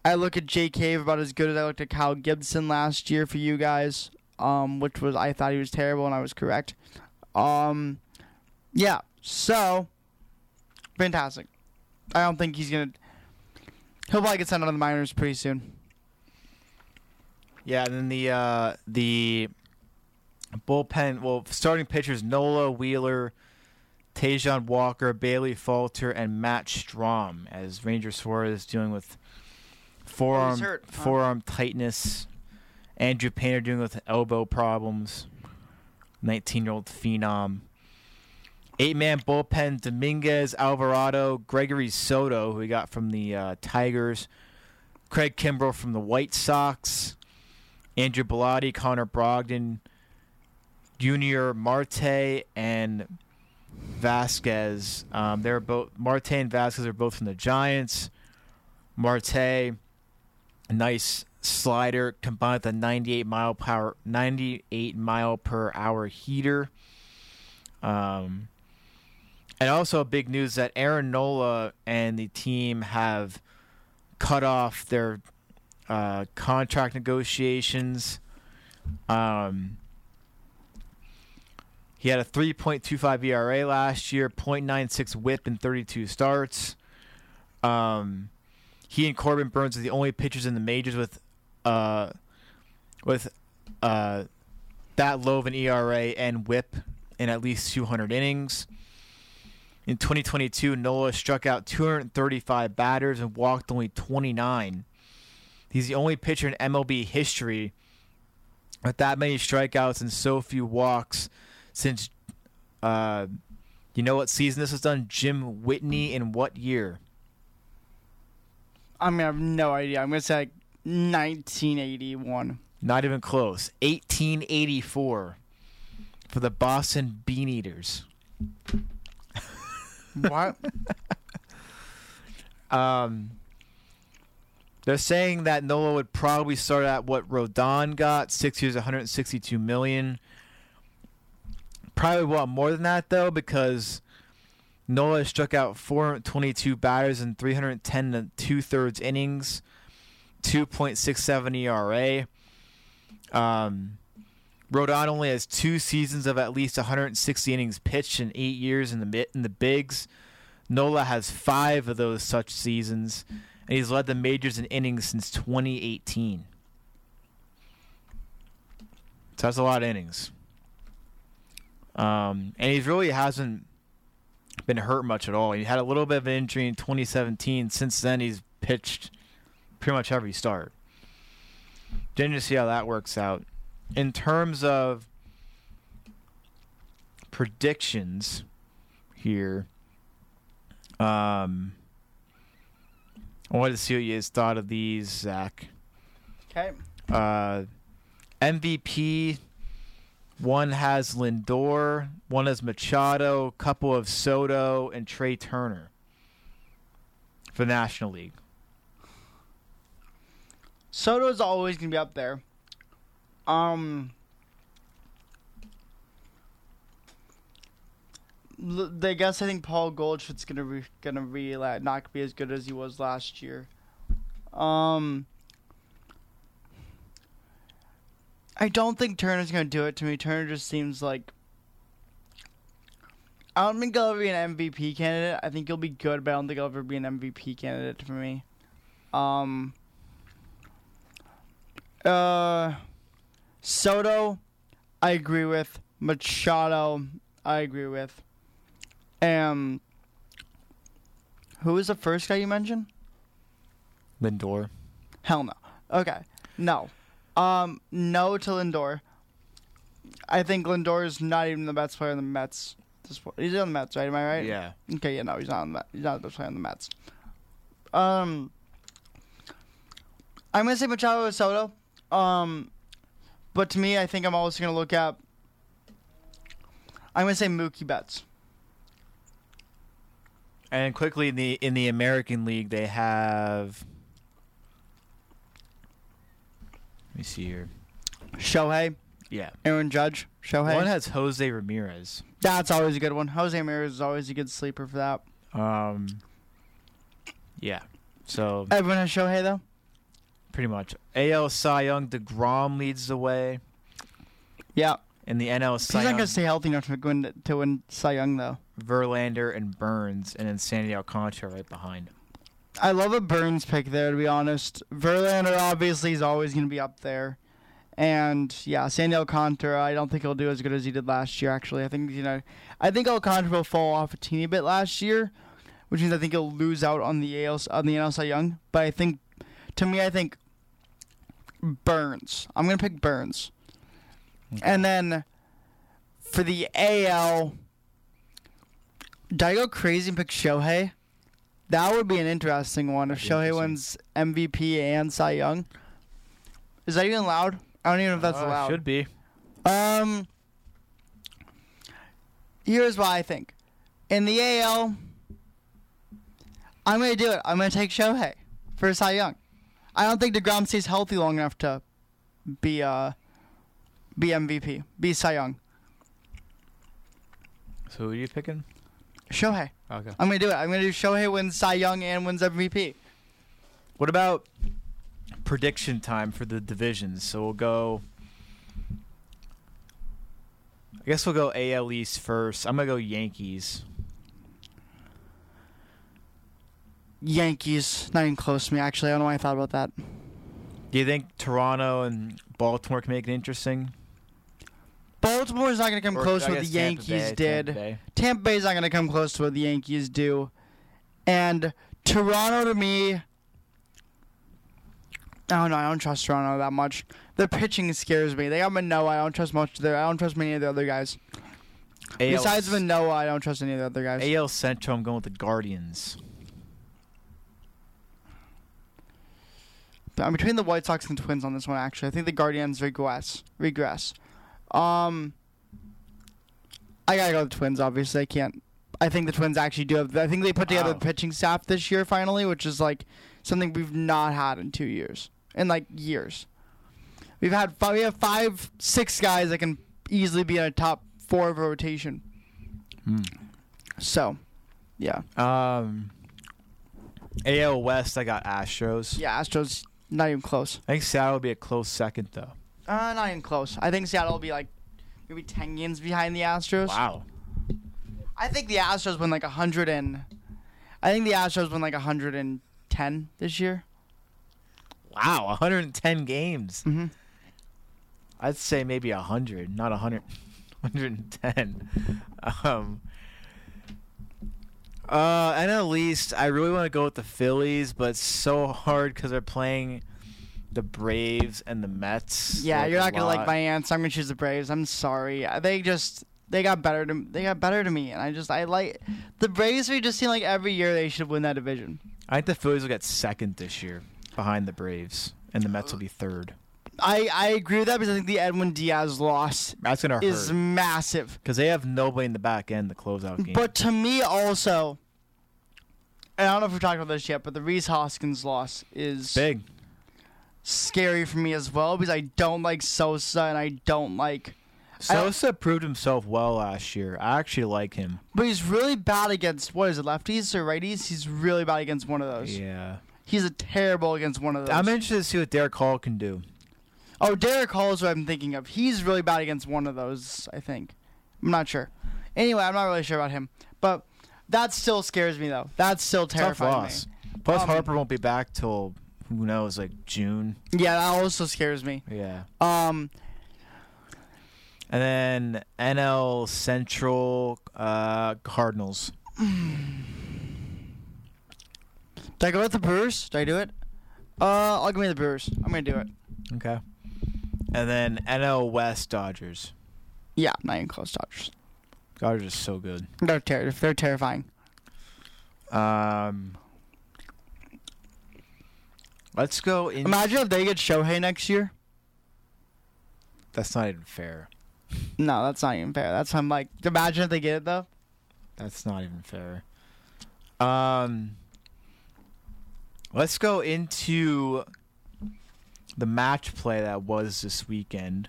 I look at Jay Cave about as good as I looked at Kyle Gibson last year for you guys, um, which was I thought he was terrible and I was correct. Um, yeah. So fantastic. I don't think he's gonna. He'll probably get sent out of the minors pretty soon. Yeah, and then the uh, the bullpen. Well, starting pitchers: Nola Wheeler, Taijuan Walker, Bailey Falter, and Matt Strahm. As Ranger Suarez is dealing with forearm hurt, huh? forearm tightness. Andrew Painter dealing with elbow problems. Nineteen-year-old phenom. Eight-man bullpen: Dominguez, Alvarado, Gregory Soto, who we got from the uh, Tigers. Craig Kimbrel from the White Sox. Andrew Bellatti, Connor Brogdon, Yunior Marte, and Vasquez. Um, they're both Marte and Vasquez are both from the Giants. Marte, nice slider combined with a 98 mile power, 98 mile per hour heater. Um, and also big news that Aaron Nola and the team have cut off their uh, contract negotiations. Um, he had a 3.25 ERA last year, 0.96 WHIP in 32 starts. Um, he and Corbin Burnes are the only pitchers in the majors with uh, with uh, that low of an ERA and WHIP in at least 200 innings. In 2022, Nola struck out 235 batters and walked only 29. He's the only pitcher in MLB history with that many strikeouts and so few walks since, uh, you know what season this was done? Jim Whitney in what year? I'm gonna have no idea. I'm gonna say like 1981. Not even close. 1884 for the Boston Bean Eaters. What? Um, they're saying that Nola would probably start at what Rodon got, six years, 162 million. Probably want more than that though, because Nola struck out 422 batters in 310 and two thirds innings, 2.67 ERA. Um, Rodon only has two seasons of at least 160 innings pitched in eight years in the in the bigs. Nola has five of those such seasons, and he's led the majors in innings since 2018. So that's a lot of innings. Um, and he really hasn't been hurt much at all. He had a little bit of an injury in 2017. Since then, he's pitched pretty much every start. Then to see how that works out. In terms of predictions here, um, I wanted to see what you guys thought of these, Zach. Okay. Uh, MVP. One has Lindor, one has Machado, couple of Soto and Trea Turner for the National League. Soto is always gonna be up there. Um, I guess I think Paul Goldschmidt's gonna be gonna be like, not be as good as he was last year. Um, I don't think Turner's gonna do it to me. Turner just seems like. I don't think he'll ever be an MVP candidate. I think he'll be good, but I don't think he'll ever be an MVP candidate for me. Um. Uh, Soto, I agree with. Machado, I agree with. Um, who was the first guy you mentioned? Lindor. Hell no. Okay, no. Um, no to Lindor. I think Lindor is not even the best player in the Mets. He's on the Mets, right? Am I right? Yeah. Okay, yeah, no, he's not on the. He's not the best player on the Mets. Um, I'm gonna say Machado or Soto. Um, but to me, I think I'm also gonna look at. I'm gonna say Mookie Betts. And quickly in the in the American League, they have. Let me see here. Shohei, Yeah. Aaron Judge, Shohei. One has Jose Ramirez. That's always a good one. Jose Ramirez is always a good sleeper for that. Um. Yeah. So Everyone has Shohei though. pretty much AL Cy Young Degrom leads the way. Yeah, In the NL he's Cy not Young, gonna stay healthy enough to win to win Cy Young though. Verlander and Burnes, and then Sandy Alcantara right behind. him. I love a Burnes pick there, to be honest. Verlander obviously is always going to be up there. And yeah, Sandy Alcantara, I don't think he'll do as good as he did last year. Actually, I think you know, I think Alcantara will fall off a teeny bit last year, which means I think he'll lose out on the AL on the NL Cy Young. But I think, to me, I think Burnes. I'm gonna pick Burnes, and then for the AL, did I go crazy and pick Shohei? That would be an interesting one if Shohei wins MVP and Cy Young. Is that even allowed? I don't even know if that's Uh, allowed. Should be. Um, here's what I think. In the AL, I'm gonna do it. I'm gonna take Shohei for Cy Young. I don't think Degrom stays healthy long enough to be uh be MVP, be Cy Young. So who are you picking? Shohei. Okay. I'm gonna do it. I'm gonna do Shohei wins Cy Young and wins MVP. What about prediction time for the divisions? So we'll go. I guess we'll go AL East first. I'm gonna go Yankees. Yankees, not even close to me. Actually, I don't know why I thought about that. Do you think Toronto and Baltimore can make it interesting? Baltimore's not gonna come Or close to what the Yankees Bay, did. Tampa Bay. Tampa Bay's not going to come close to what the Yankees do. And Toronto, to me, I don't know. I don't trust Toronto that much. The pitching scares me. They got Manoah. I don't trust much there. I don't trust many of the other guys. AL, Besides Manoah, I don't trust any of the other guys. AL Central, I'm going with the Guardians. I'm between the White Sox and the Twins on this one. Actually, I think the Guardians regress. Regress. Um, I gotta go with the Twins. Obviously, I can't. I think the Twins actually do have. I think they put together Wow. the pitching staff this year finally, which is like something we've not had in two years, in like years. We've had five, we have five, six guys that can easily be in a top four of a rotation. Hmm. So, yeah, Um, AL West, I got Astros. yeah, Astros not even close. I think Seattle will be a close second though. Uh, not even close. I think Seattle will be like maybe ten games behind the Astros. Wow. I think the Astros win like hundred and. I think the Astros win like hundred and ten this year. Wow, 110 games. Mm-hmm. I'd say maybe 100, not 100, 110. Um, uh, and at least I really want to go with the Phillies, but it's so hard because they're playing the Braves and the Mets. Yeah, like, you're not gonna like my answer. I'm gonna choose the Braves. I'm sorry. Uh, They just they got better to they got better to me, and I just I like the Braves. We just seem like every year they should win that division. I think the Phillies will get second this year behind the Braves, and the Mets will be third. I I agree with that because I think the Edwin Diaz loss That's gonna is hurt massive. because they have nobody in the back end to close out games. But to me also, and I don't know if we've talked about this yet, but the Rhys Hoskins loss is big. Scary for me as well because I don't like Sosa and I don't like. Don't- Sosa proved himself well last year. I actually like him. But he's really bad against what is it, lefties or righties? He's really bad against one of those. Yeah. He's a terrible against one of those. I'm interested to see what Darick Hall can do. oh, Darick Hall is what I'm thinking of. He's really bad against one of those. I think. I'm not sure. Anyway, I'm not really sure about him, but that still scares me though. That's still loss. me. Plus Um, Harper won't be back till who knows, like June. Yeah, that also scares me. Yeah. Um, And then NL Central uh, Cardinals. did I go with the Brewers? Did I do it? Uh, I'll give me the Brewers. I'm gonna do it. Okay. And then NL West Dodgers. Yeah, not even close. Dodgers. Dodgers is so good. They're ter- They're terrifying. Um. Let's go in. Imagine if they get Shohei next year. That's not even fair. No, that's not even fair. That's I'm like. Imagine if they get it though. That's not even fair. Um, let's go into the match play that was this weekend.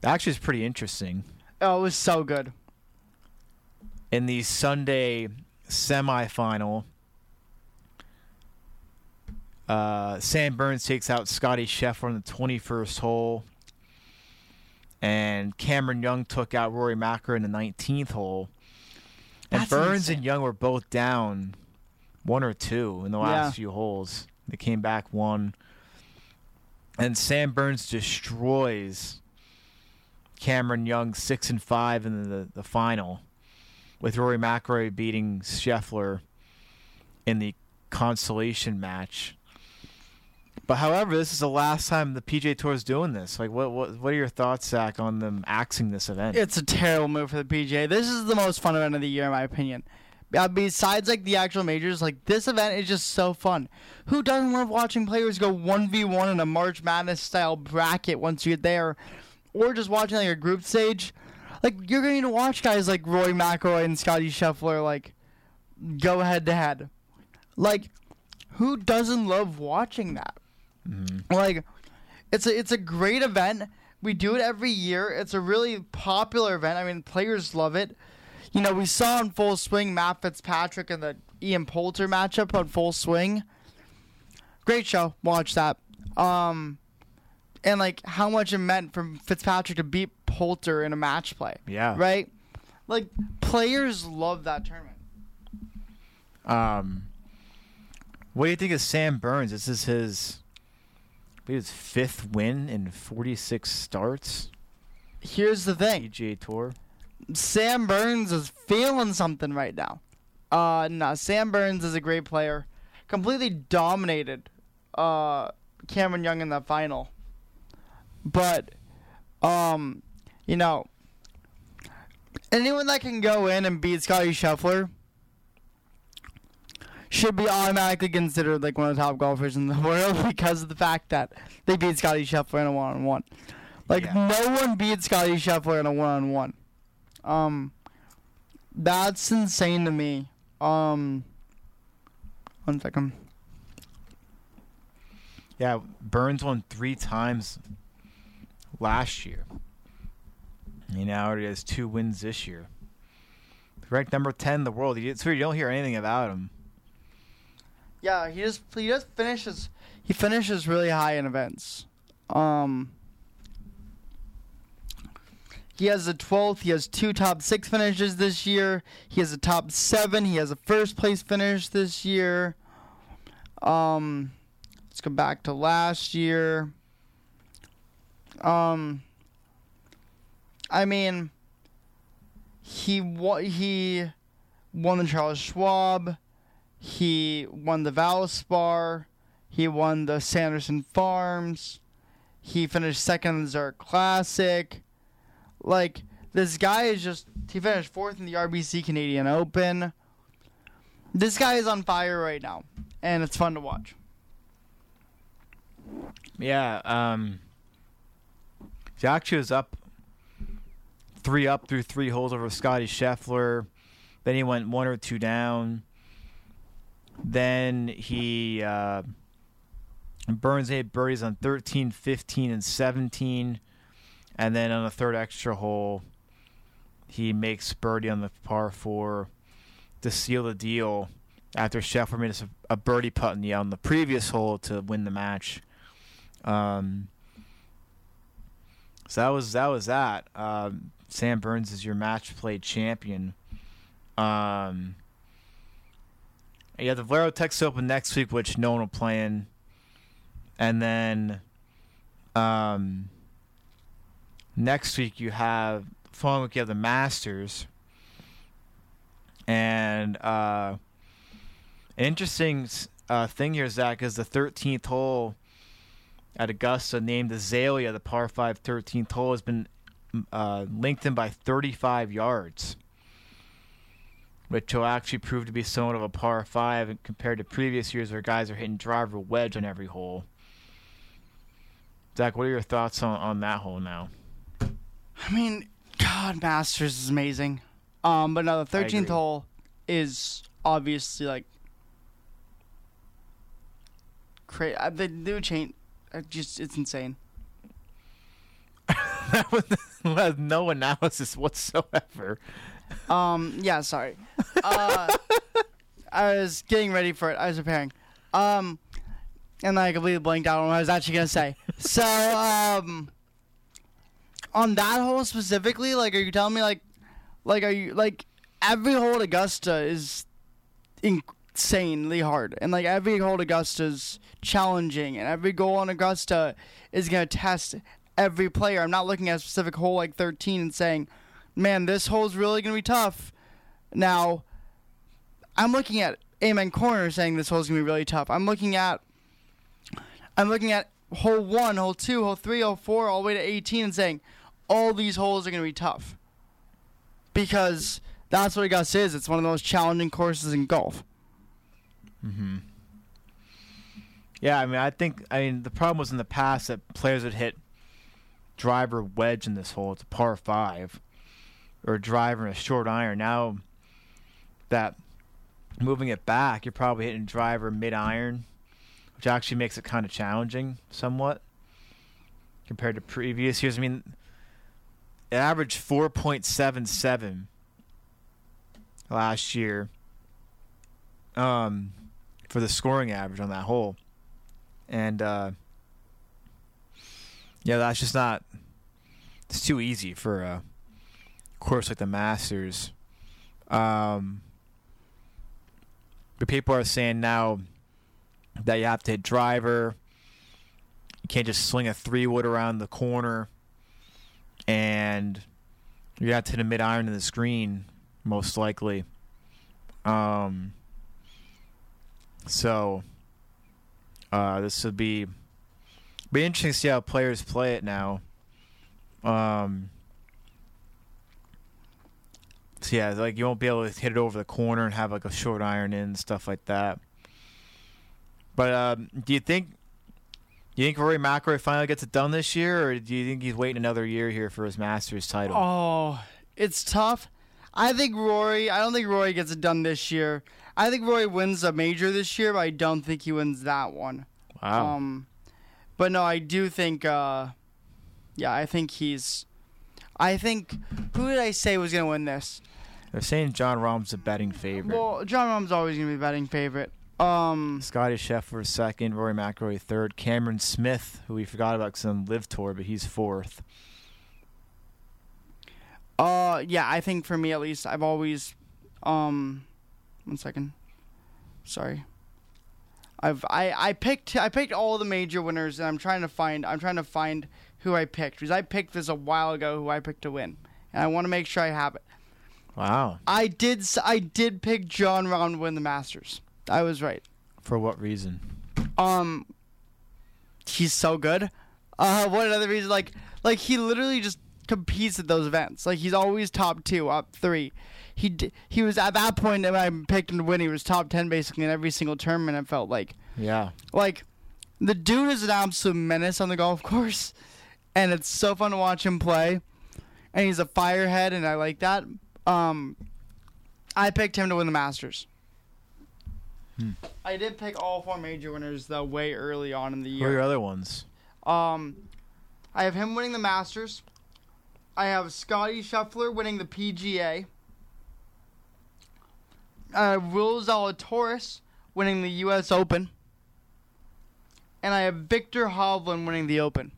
That Actually, it's pretty interesting. Oh, it was so good. In the Sunday semifinal, uh, Sam Burns takes out Scottie Scheffler on the 21st hole. And Cameron Young took out Rory McIlroy in the 19th hole. And That's Burns insane. and Young were both down one or two in the last Yeah. few holes. They came back one. And Sam Burns destroys Cameron Young six and five in the, the final, with Rory McIlroy beating Scheffler in the consolation match. But however, this is the last time the PGA Tour is doing this. Like, what what what are your thoughts, Zach, on them axing this event? It's a terrible move for the PGA. This is the most fun event of the year, in my opinion. Uh, besides, like the actual majors, like this event is just so fun. Who doesn't love watching players go one v one in a March Madness style bracket once you're there, or just watching like a group stage? Like you're going to watch guys like Roy McIlroy and Scottie Scheffler like go head to head. Like, who doesn't love watching that? Like, it's a it's a great event. We do it every year. It's a really popular event. I mean, players love it. You know, we saw in full swing Matt Fitzpatrick and the Ian Poulter matchup on full swing. Great show. Watch that. Um, and like how much it meant for Fitzpatrick to beat Poulter in a match play. yeah. Right. Like players love that tournament. Um, what do you think of Sam Burns? This is his, believe his fifth win in 46 starts. Here's the thing. PGA Tour. Sam Burns is feeling something right now. Uh, no, Sam Burns is a great player. Completely dominated uh, Cameron Young in the final. But, um, you know, anyone that can go in and beat Scottie Scheffler should be automatically considered like one of the top golfers in the world because of the fact that they beat Scottie Scheffler in a one-on-one. Like Yeah. no one beat Scottie Scheffler in a one-on-one. Um, That's insane to me. Um, one second. Yeah, Burns won three times last year. He now already has two wins this year. Ranked number ten in the world. It's weird you don't hear anything about him. Yeah, he just he just finishes he finishes really high in events. Um, he has a 12th. He has two top six finishes this year. He has a top seven. He has a first place finish this year. Um, let's go back to last year. Um, I mean, he wa- he won the Charles Schwab. He won the Valspar. He won the Sanderson Farms. He finished second in the Zurich Classic. Like this guy is just he finished fourth in the RBC Canadian Open. This guy is on fire right now, and it's fun to watch. Yeah, um actually was up three up through three holes over Scottie Scheffler. Then he went one or two down. Then he uh, Burns eight birdies on 13, 15, and 17. And then on the third extra hole, he makes birdie on the par four to seal the deal after Scheffler made a, a birdie putt in the, on the previous hole to win the match. Um, so that was that was that. Um, Sam Burns is your match play champion. Um, you have the Valero Texas Open next week, which no one will play in, and then um, next week you have following week you have the Masters, and uh, interesting uh, thing here, Zach, is the 13th hole at Augusta named Azalea, the par 5 13th hole, has been uh, in by 35 yards, which will actually prove to be somewhat of a par 5 compared to previous years where guys are hitting driver wedge on every hole. Zach, what are your thoughts on, on that hole now? I mean, God, Masters is amazing. Um, but now the thirteenth hole is obviously like crazy. The new chain, uh, just it's insane. that was no analysis whatsoever. Um, yeah, sorry. Uh, I was getting ready for it. I was preparing. Um, and I completely blanked out on what I was actually gonna say. So, um, on that hole specifically, like, are you telling me, like, like, are you like every hole at Augusta is insanely hard, and like every hole at Augusta is challenging, and every goal on Augusta is gonna test every player. I'm not looking at a specific hole like 13 and saying, man, this hole's really gonna be tough. Now, I'm looking at Amen Corner saying this hole's gonna be really tough. I'm looking at I'm looking at hole one, hole two, hole three, hole four, all the way to 18 and saying all these holes are gonna be tough. Because that's what Augusta is. It's one of the most challenging courses in golf. Mm-hmm. Yeah, I mean, I think I mean the problem was in the past that players would hit driver wedge in this hole. It's a par five, or driver and a short iron. Now that moving it back, you're probably hitting driver mid iron, which actually makes it kind of challenging somewhat compared to previous years. I mean, it averaged four point seven seven last year. Um, for the scoring average on that hole and uh, yeah, that's just not. It's too easy for a course like the Masters. Um, but people are saying now that you have to hit driver. You can't just swing a three wood around the corner, and you have to hit a mid iron in the screen, most likely. Um. So uh, this would be be interesting to see how players play it now. Um, so yeah, like you won't be able to hit it over the corner and have like a short iron in and stuff like that. But um, do you think do you think Rory McIlroy finally gets it done this year, or do you think he's waiting another year here for his Masters title? Oh, it's tough. I think Rory. I don't think Rory gets it done this year. I think Rory wins a major this year, but I don't think he wins that one. Wow. Um, but no, I do think. Uh, yeah, I think he's. I think who did I say was gonna win this? They're saying Jon Rahm's a betting favorite. Well, Jon Rahm's always gonna be betting favorite. Um, Scottie Scheffler second, Rory McIlroy third, Cameron Smith, who we forgot about because on LIV Tour, but he's fourth. uh, yeah, I think for me at least, I've always, um, one second, sorry. I've I, I picked I picked all the major winners and I'm trying to find I'm trying to find who I picked because I picked this a while ago who I picked to win and I want to make sure I have it. Wow. I did I did pick Jon Rahm to win the Masters. I was right. For what reason? Um, he's so good. Uh, what another reason? Like, like he literally just competes at those events. Like he's always top two, up three. He d- he was at that point when I picked him to win. He was top ten basically in every single tournament. I felt like Yeah. like the dude is an absolute menace on the golf course, and it's so fun to watch him play. And he's a firehead, and I like that. Um, I picked him to win the Masters. Hmm. I did pick all four major winners though way early on in the year. Who are your other ones? Um, I have him winning the Masters. I have Scottie Scheffler winning the PGA. Uh, Will Zalatoris winning the U.S. Open. And I have Viktor Hovland winning the Open.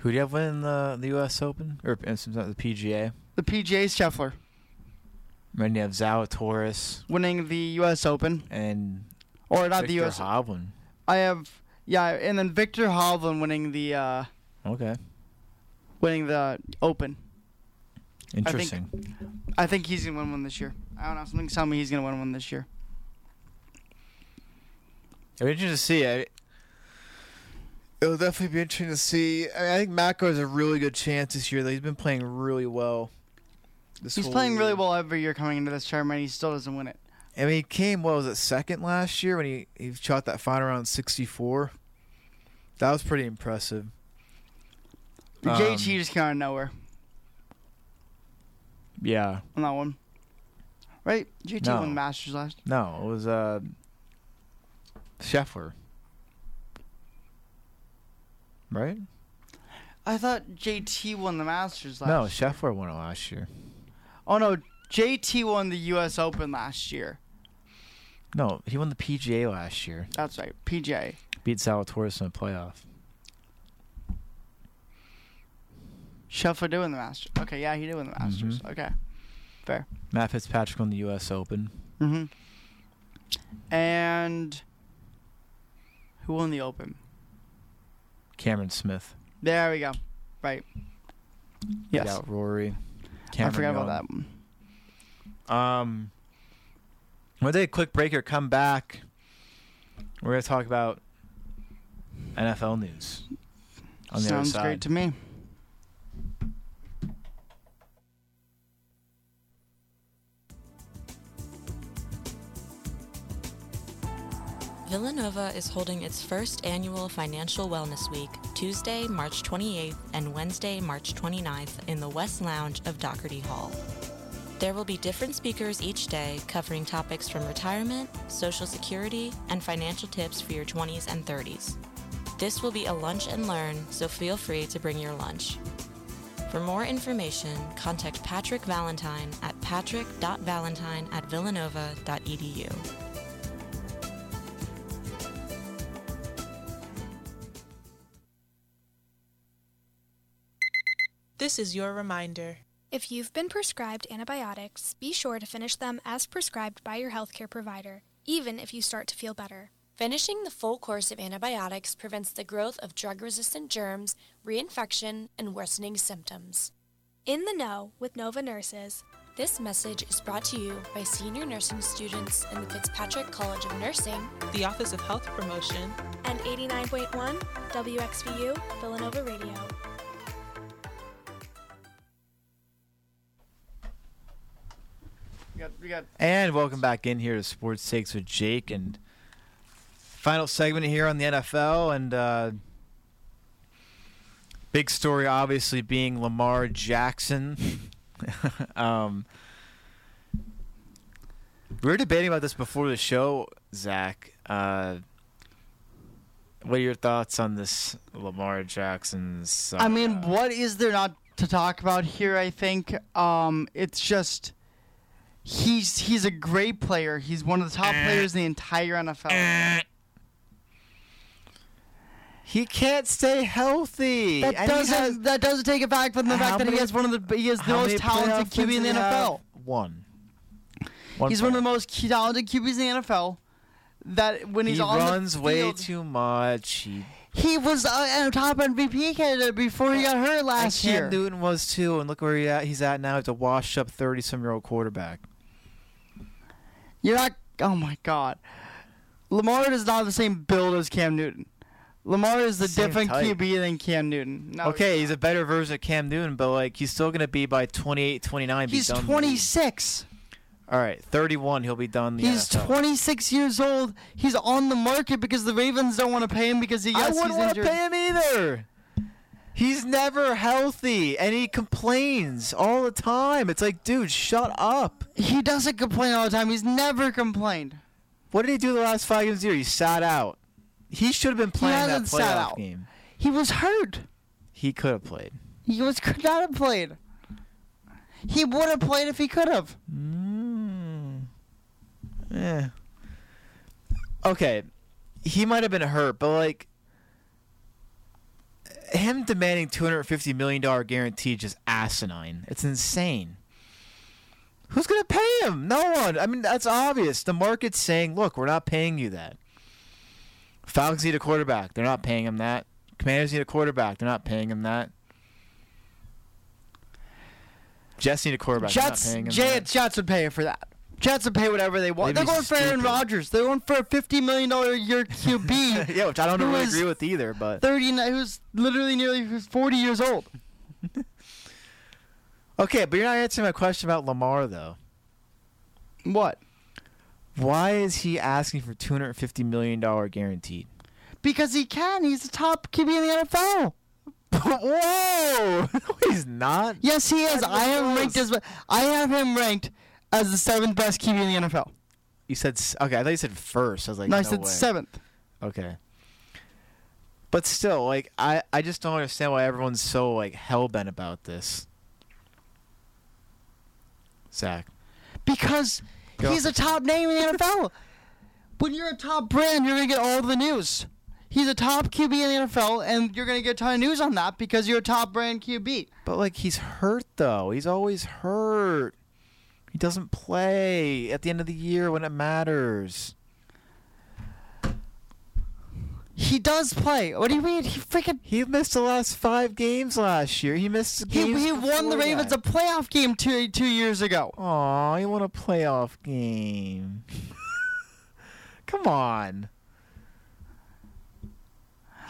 Who do you have winning the the U.S. Open or uh, the PGA? The PGA is Scheffler And you have Zalatoris winning the U.S. Open, and or not Viktor the U.S. Hovland. I have yeah, and then Viktor Hovland winning the uh, Okay. winning the Open. Interesting. I think he's gonna win one this year. I don't know. Something's telling me he's gonna win one this year. It'll be interesting to see. I, it'll definitely be interesting to see. I, mean, I think Mako has a really good chance this year. Though he's been playing really well. This He's playing really year. well every year coming into this tournament. He still doesn't win it. I mean, he came what was it second last year when he he shot that final round sixty four. That was pretty impressive. Um, JT just came out of nowhere Yeah. on that one. Right? JT No. won the Masters last. No, it was uh Scheffler. Right? I thought JT won the Masters last. No, year. Scheffler won it last year. Oh no, JT won the U.S. Open last year. No, he won the PGA last year. That's right, PJ. Beat Zalatoris in the playoff. Scheffler doing the Masters. Okay, yeah, he did win the Masters. Mhm. Okay. Fair. Matt Fitzpatrick won the U.S. Open. Mm-hmm. And who won the Open? Cameron Smith. There we go. Right. Yes. Out Rory. I forgot Young. about that one. Um, we'll take a quick break here. Come back. We're gonna talk about NFL news. On the other Sounds great to me. Villanova is holding its first annual Financial Wellness Week Tuesday, March 28th and Wednesday, March 29th in the West Lounge of Dougherty Hall. There will be different speakers each day covering topics from retirement, social security, and financial tips for your 20s and 30s. This will be a lunch and learn, so feel free to bring your lunch. For more information, contact Patrick Valentine at patrick.valentine at villanova.edu. This is your reminder. If you've been prescribed antibiotics, be sure to finish them as prescribed by your healthcare provider, even if you start to feel better. Finishing the full course of antibiotics prevents the growth of drug resistant germs, reinfection, and worsening symptoms. In the know with Nova Nurses. This message is brought to you by senior nursing students in the Fitzpatrick College of Nursing The Office of Health Promotion. and 89.1 WXVU Villanova Radio. We got, we got And welcome back in here to Sports Takes with Jake and final segment here on the NFL and uh, Big story, obviously, being Lamar Jackson. um, we were debating about this before the show, Zac. Uh, what are your thoughts on this Lamar Jackson? I mean, what is there not to talk about here? I think um, it's just he's he's a great player. He's one of the top players in the entire NFL. He can't stay healthy. That and doesn't has- that doesn't take it back from the How fact that he has one of the he has the most talented QB in the does he have? NFL. One. One He's one of the most talented QBs in the NFL. That when he's he on runs the way too much. He he was uh, a top MVP candidate before he got hurt and last Cam year. Newton was too, and look where he at. He's at now. He's a washed-up thirty-some-year-old quarterback. You're not. Oh my God, Lamar does not have the same build as Cam Newton. Lamar is the Same different type. QB than Cam Newton. No, okay, he's a better version of Cam Newton, but like he's still gonna be by 28, 29. be He's done the league. 26. All right, 31. He'll be done. The He's NFL. 26 years old. He's on the market because the Ravens don't want to pay him because he I wouldn't he's want to pay him either. He's never healthy, and he complains all the time. It's like, dude, shut up. He doesn't complain all the time. He's never complained. What did he do the last five games of the year? He sat out. He should have been playing that hasn't sat playoff out. game. He was hurt. He could have played. He was could not have played. He would have played if he could have. Mm. Yeah. Okay, he might have been hurt, but like him demanding two hundred fifty million dollar guarantee just asinine. It's insane. Who's gonna pay him? No one. I mean, that's obvious. The market's saying, "Look, we're not paying you that." Falcons need a quarterback. They're not paying him that. Commanders need a quarterback. They're not paying him that. Jets need a quarterback. Jets, paying him Jets, that. Jets would pay him for that. Jets would pay whatever they want. They'd They're going for Aaron. Rodgers. They're going for a fifty million dollar a year QB. yeah, which I don't really agree with either, but Thirty, who's literally nearly forty years old. okay. But you're not answering my question about Lamar though. What? Why is he asking for two hundred fifty million dollar guaranteed? Because he can. He's the top QB in the NFL. Whoa! No, he's not. Yes, he is. I have ranked as I have him ranked as the seventh best QB in the NFL. You said s- okay. I thought you said first. I was like, no, no, I said way. seventh. Okay. But still, like, I I just don't understand why everyone's so like hell bent about this. Zac. Because Go. he's a top name in the NFL. When you're a top brand, you're gonna get all the news. He's a top QB in the NFL, and you're gonna get a ton of news on that because you're a top brand QB. But like he's hurt though. He's always hurt. He doesn't play at the end of the year when it matters. He does play. What do you mean? He freaking He missed the last five games last year. He missed he, games. he won the Ravens a playoff game two two years ago. Aw, he won a playoff game. Come on.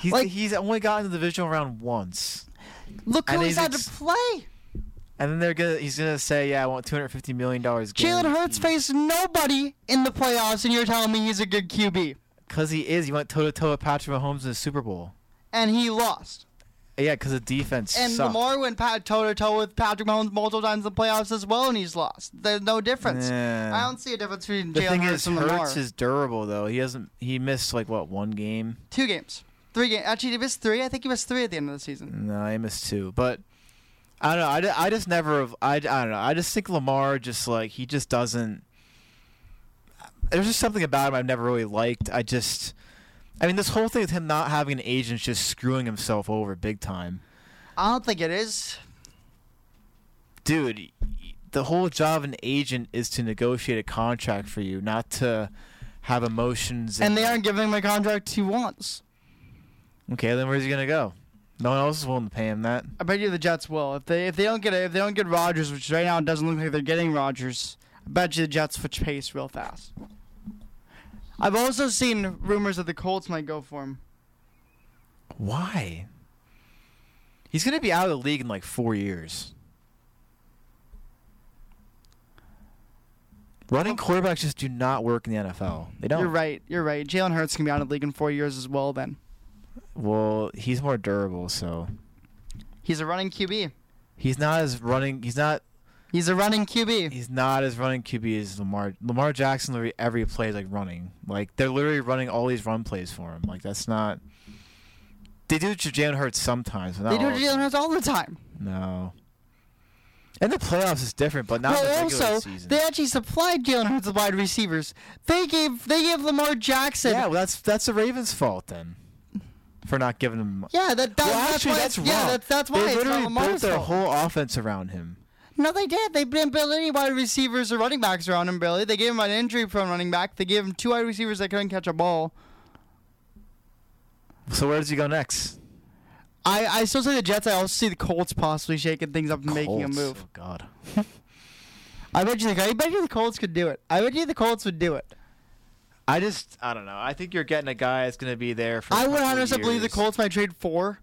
He's Like- he's only gotten to the divisional round once, Look who And he's he's had ex- to play. And then they're gonna he's gonna say, "Yeah, I want two hundred fifty million dollars." Jalen Hurts faced nobody in the playoffs, and you're telling me he's a good QB, because he is. He went toe to toe with Patrick Mahomes in the Super Bowl. and he lost. Yeah, because the defense And sucked. Lamar went toe to toe with Patrick Mahomes multiple times in the playoffs as well, and he's lost. There's no difference. Yeah. I don't see a difference between The Jalen thing Hurts is, and Lamar. Hurts is durable though. He hasn't. He missed like what one game? Two games, three games. Actually, he missed three. I think he missed three at the end of the season. No, he missed two. But I don't know. I, I just never have. I, I don't know. I just think Lamar just like he just doesn't. There's just something about him I've never really liked. I just. I mean, this whole thing with him not having an agent is just screwing himself over big time. I don't think it is. Dude, the whole job of an agent is to negotiate a contract for you, not to have emotions. And they aren't giving him a contract he wants. Okay, then where's he gonna go? No one else is willing to pay him that. I bet you the Jets will if they if they don't get if they don't get Rodgers, which right now it doesn't look like they're getting Rodgers. I bet you the Jets switch pace real fast. I've also seen rumors that the Colts might go for him. Why? He's gonna be out of the league in like four years. Running oh. quarterbacks just do not work in the NFL. They don't. You're right. You're right. Jalen Hurts can be out of the league in four years as well. Then Well, he's more durable, so He's a running QB. He's not as running. He's not. He's a running QB. He's not as running QB as Lamar. Lamar Jackson literally every play is like running. Like they're literally running all these run plays for him. Like that's not. They do it to Jalen Hurts sometimes. But not They do all it to Jalen. Hurts all the time. No. And the playoffs is different, but not the well, regular also, season. they actually supplied Jalen Hurts with wide receivers. They gave they gave Lamar Jackson. yeah, well, that's that's the Ravens' fault then, for not giving him. Yeah, that, that well, that's actually, why that's wrong. Yeah, that's that's why they literally built their whole offense around him. No, they did. They didn't build any wide receivers or running backs around him, Billy. They gave him an injury-prone running back. They gave him two wide receivers that couldn't catch a ball. So where does he go next? I, I still say the Jets. I also see the Colts possibly shaking things up and making a move. Oh God. I bet you. The, I bet you the Colts could do it. I bet you the Colts would do it. I just I don't know. I think you're getting a guy that's going to be there for. I I would 100 believe the Colts might trade four,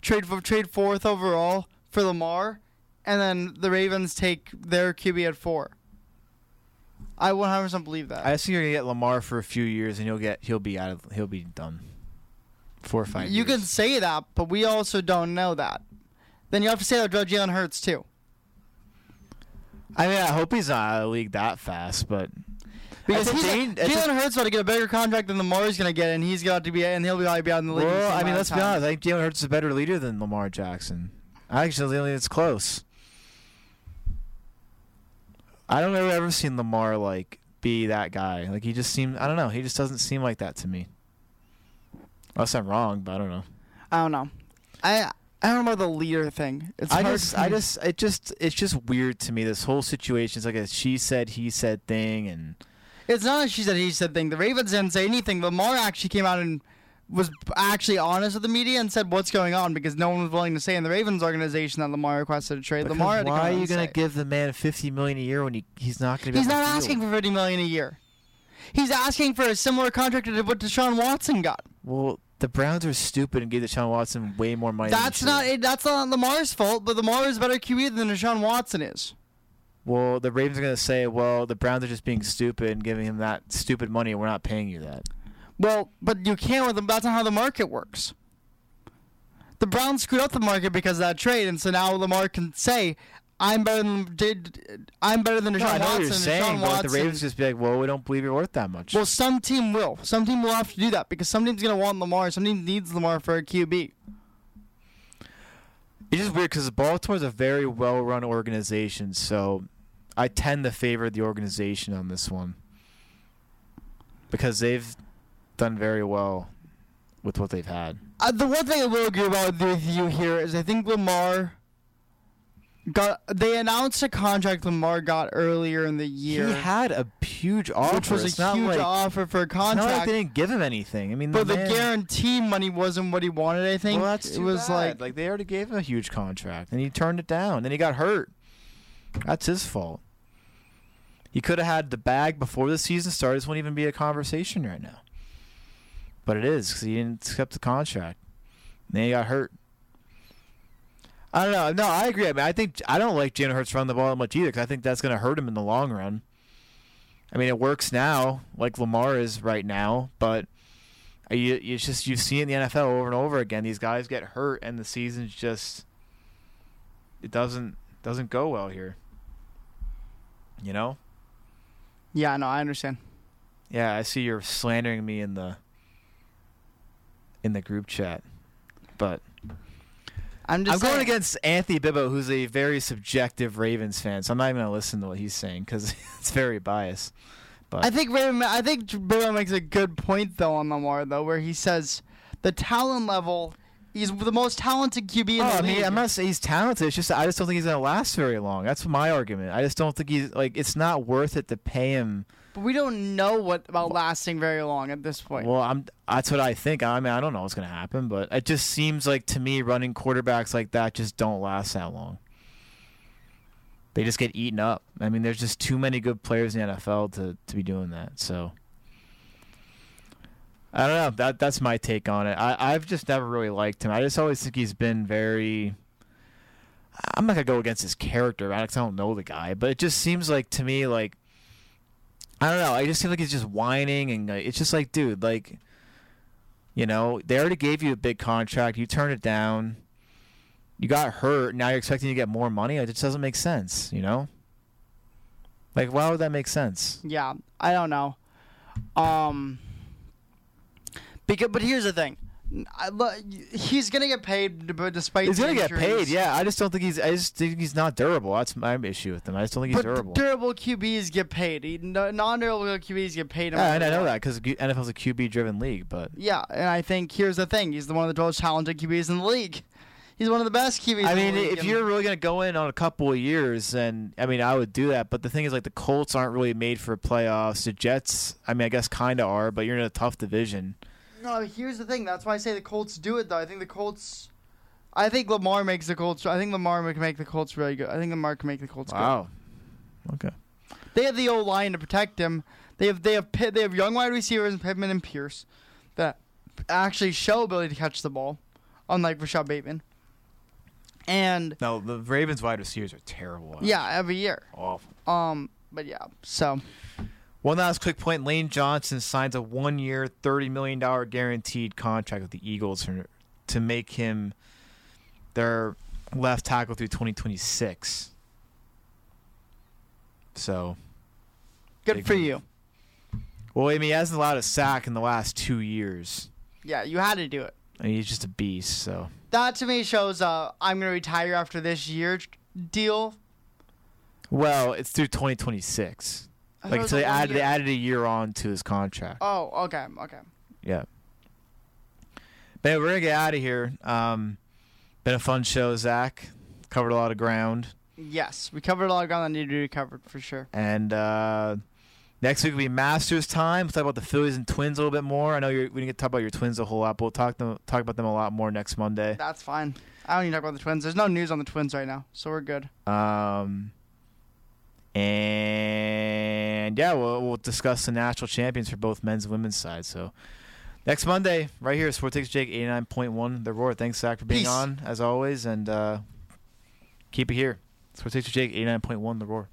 trade for trade fourth overall for Lamar, and then the Ravens take their QB at four. I 100 believe that. I think you're gonna get Lamar for a few years, and he'll get he'll be out of he'll be done. Four or five. you years. can say that, but we also don't know that. Then you have to say that about Jalen Hurts too. I mean, I hope he's not out of the league that fast, but Because he's dan- it's a- Jalen Hurts about to get a bigger contract than Lamar's going to get, and he's got to be, and he'll be probably be out in the league. well, same I mean, let's be honest. I think Jalen Hurts is a better leader than Lamar Jackson. Actually think it's close. I don't ever ever seen Lamar like be that guy. Like he just seemed. I don't know. He just doesn't seem like that to me. Unless I'm wrong, but I don't know. I don't know. I I don't know about the leader thing. It's I hard just, for I just, it just, it's just weird to me. This whole situation is like a she said, he said thing, and It's not a she said he said thing. The Ravens didn't say anything. Lamar actually came out and was actually honest with the media and said what's going on because no one was willing to say in the Ravens organization that Lamar requested a trade. Because Lamar had why are you and gonna give the man fifty million a year when he he's not gonna be? He's not asking for fifty million a year. He's asking for a similar contract to what Deshaun Watson got. Well, the Browns are stupid and gave Deshaun Watson way more money. That's not it, that's not Lamar's fault, but Lamar is a better QB than Deshaun Watson is. Well, the Ravens are gonna say, well, the Browns are just being stupid and giving him that stupid money. And we're not paying you that. Well, but you can't with them. That's not how the market works. The Browns screwed up the market because of that trade, and so now Lamar can say, "I'm better than did. I'm better than Deshaun No, I know Watson." what you're saying, but the Ravens just be like, well, we don't believe you're worth that much. well, some team will. Some team will have to do that because some team's gonna want Lamar. Some team needs Lamar for a QB. It's just weird because Baltimore's a very well-run organization, so I tend to favor the organization on this one because they've done very well with what they've had. Uh, the one thing I will agree about with you here is I think Lamar got. They announced a contract Lamar got earlier in the year, He had a huge offer, which was It's a huge like, offer for a contract. like they didn't give him anything. I mean, But the man- guarantee money wasn't what he wanted. I think Well, that's it was bad. like, like they already gave him a huge contract, and he turned it down. Then he got hurt. That's his fault. He could have had the bag before the season started. This wouldn't even be a conversation right now. But it is because he didn't accept the contract. And then he got hurt. I don't know. No, I agree. I mean, I think I don't like Jalen Hurts running the ball that much either because I think that's going to hurt him in the long run. I mean, it works now, like Lamar is right now, but you, it's just you've seen in the NFL over and over again. These guys get hurt, and the season's just it doesn't doesn't go well here. You know? Yeah, no, I understand. Yeah, I see you're slandering me in the in the group chat, but I'm just I'm going against Anthony Bibbo, who's a very subjective Ravens fan. So I'm not even gonna listen to what he's saying because it's very biased. But I think Ray, I think Bibbo makes a good point though on Lamar though, where he says the talent level. He's the most talented QB in Oh, the I league. mean, I'm not saying he's talented. It's just I just don't think he's gonna last very long. That's my argument. I just don't think he's like it's not worth it to pay him. but we don't know what about lasting very long at this point. Well, I'm that's what I think. I mean, I don't know what's gonna happen, but it just seems like to me running quarterbacks like that just don't last that long. They just get eaten up. I mean, there's just too many good players in the NFL to to be doing that. So. I don't know. That that's my take on it. I I've just never really liked him. I just always think he's been very. I'm not gonna go against his character, right? 'cause I don't know the guy, but it just seems like to me like. I don't know. I just feel like he's just whining, and like, it's just like, dude, like. You know, they already gave you a big contract. You turned it down. you got hurt. Now you're expecting to get more money. It just doesn't make sense. You know. Like, why would that make sense? Yeah, I don't know. Um, because but here's the thing, I, he's gonna get paid, but despite He's gonna get paid. Yeah, I just don't think he's. I just think he's not durable. That's my issue with him. I just don't think he's But durable. durable QBs get paid. Non-durable QBs get paid. yeah, and I know that because NFL's a QB-driven league. But Yeah, and I think here's the thing: he's the one of the most talented QBs in the league. He's one of the best QBs. I in mean, the league, if you're really gonna go in on a couple of years, then I mean, I would do that. But the thing is, like, the Colts aren't really made for playoffs. The Jets, I mean, I guess kind of are, but you're in a tough division. No, here's the thing. That's why I say the Colts do it, though. I think the Colts. I think Lamar makes the Colts. I think Lamar can make the Colts really good. I think Lamar can make the Colts good. Wow. Okay. good. They have the O line to protect him. They have they have Pitt, they have young wide receivers in Pittman and Pierce that actually show ability to catch the ball, unlike Rashod Bateman. And No, the Ravens wide receivers are terrible. yeah, every year. Awful. Um, but yeah, so One last quick point: Lane Johnson signs a one-year, thirty million dollar guaranteed contract with the Eagles to make him their left tackle through twenty twenty six. So, good for move. you. well, I mean, he hasn't allowed a sack in the last two years. Yeah, you had to do it. Mean, he's just a beast. So, That to me shows uh I'm gonna retire after this year deal. well, it's through twenty twenty six. I Like, so they added they added a year on to his contract. Oh, okay, okay. Yeah. But we're gonna get out of here. Um, been a fun show, Zac. Covered a lot of ground, Yes, we covered a lot of ground that needed to be covered for sure. and uh, next week will be Masters time. We'll talk about the Phillies and Twins a little bit more. I know you're, we didn't get to talk about your Twins a whole lot, but we'll talk them, talk about them a lot more next Monday. That's fine. I don't need to talk about the Twins. There's no news on the Twins right now, so we're good. Um, and yeah, we'll, we'll discuss the national champions for both men's and women's side. So next Monday, right here, Sport Takes Jake eighty nine point one. The Roar. Thanks, Zac, for being Peace. on as always, and uh, keep it here. Sport Takes Jake eighty nine point one. The Roar.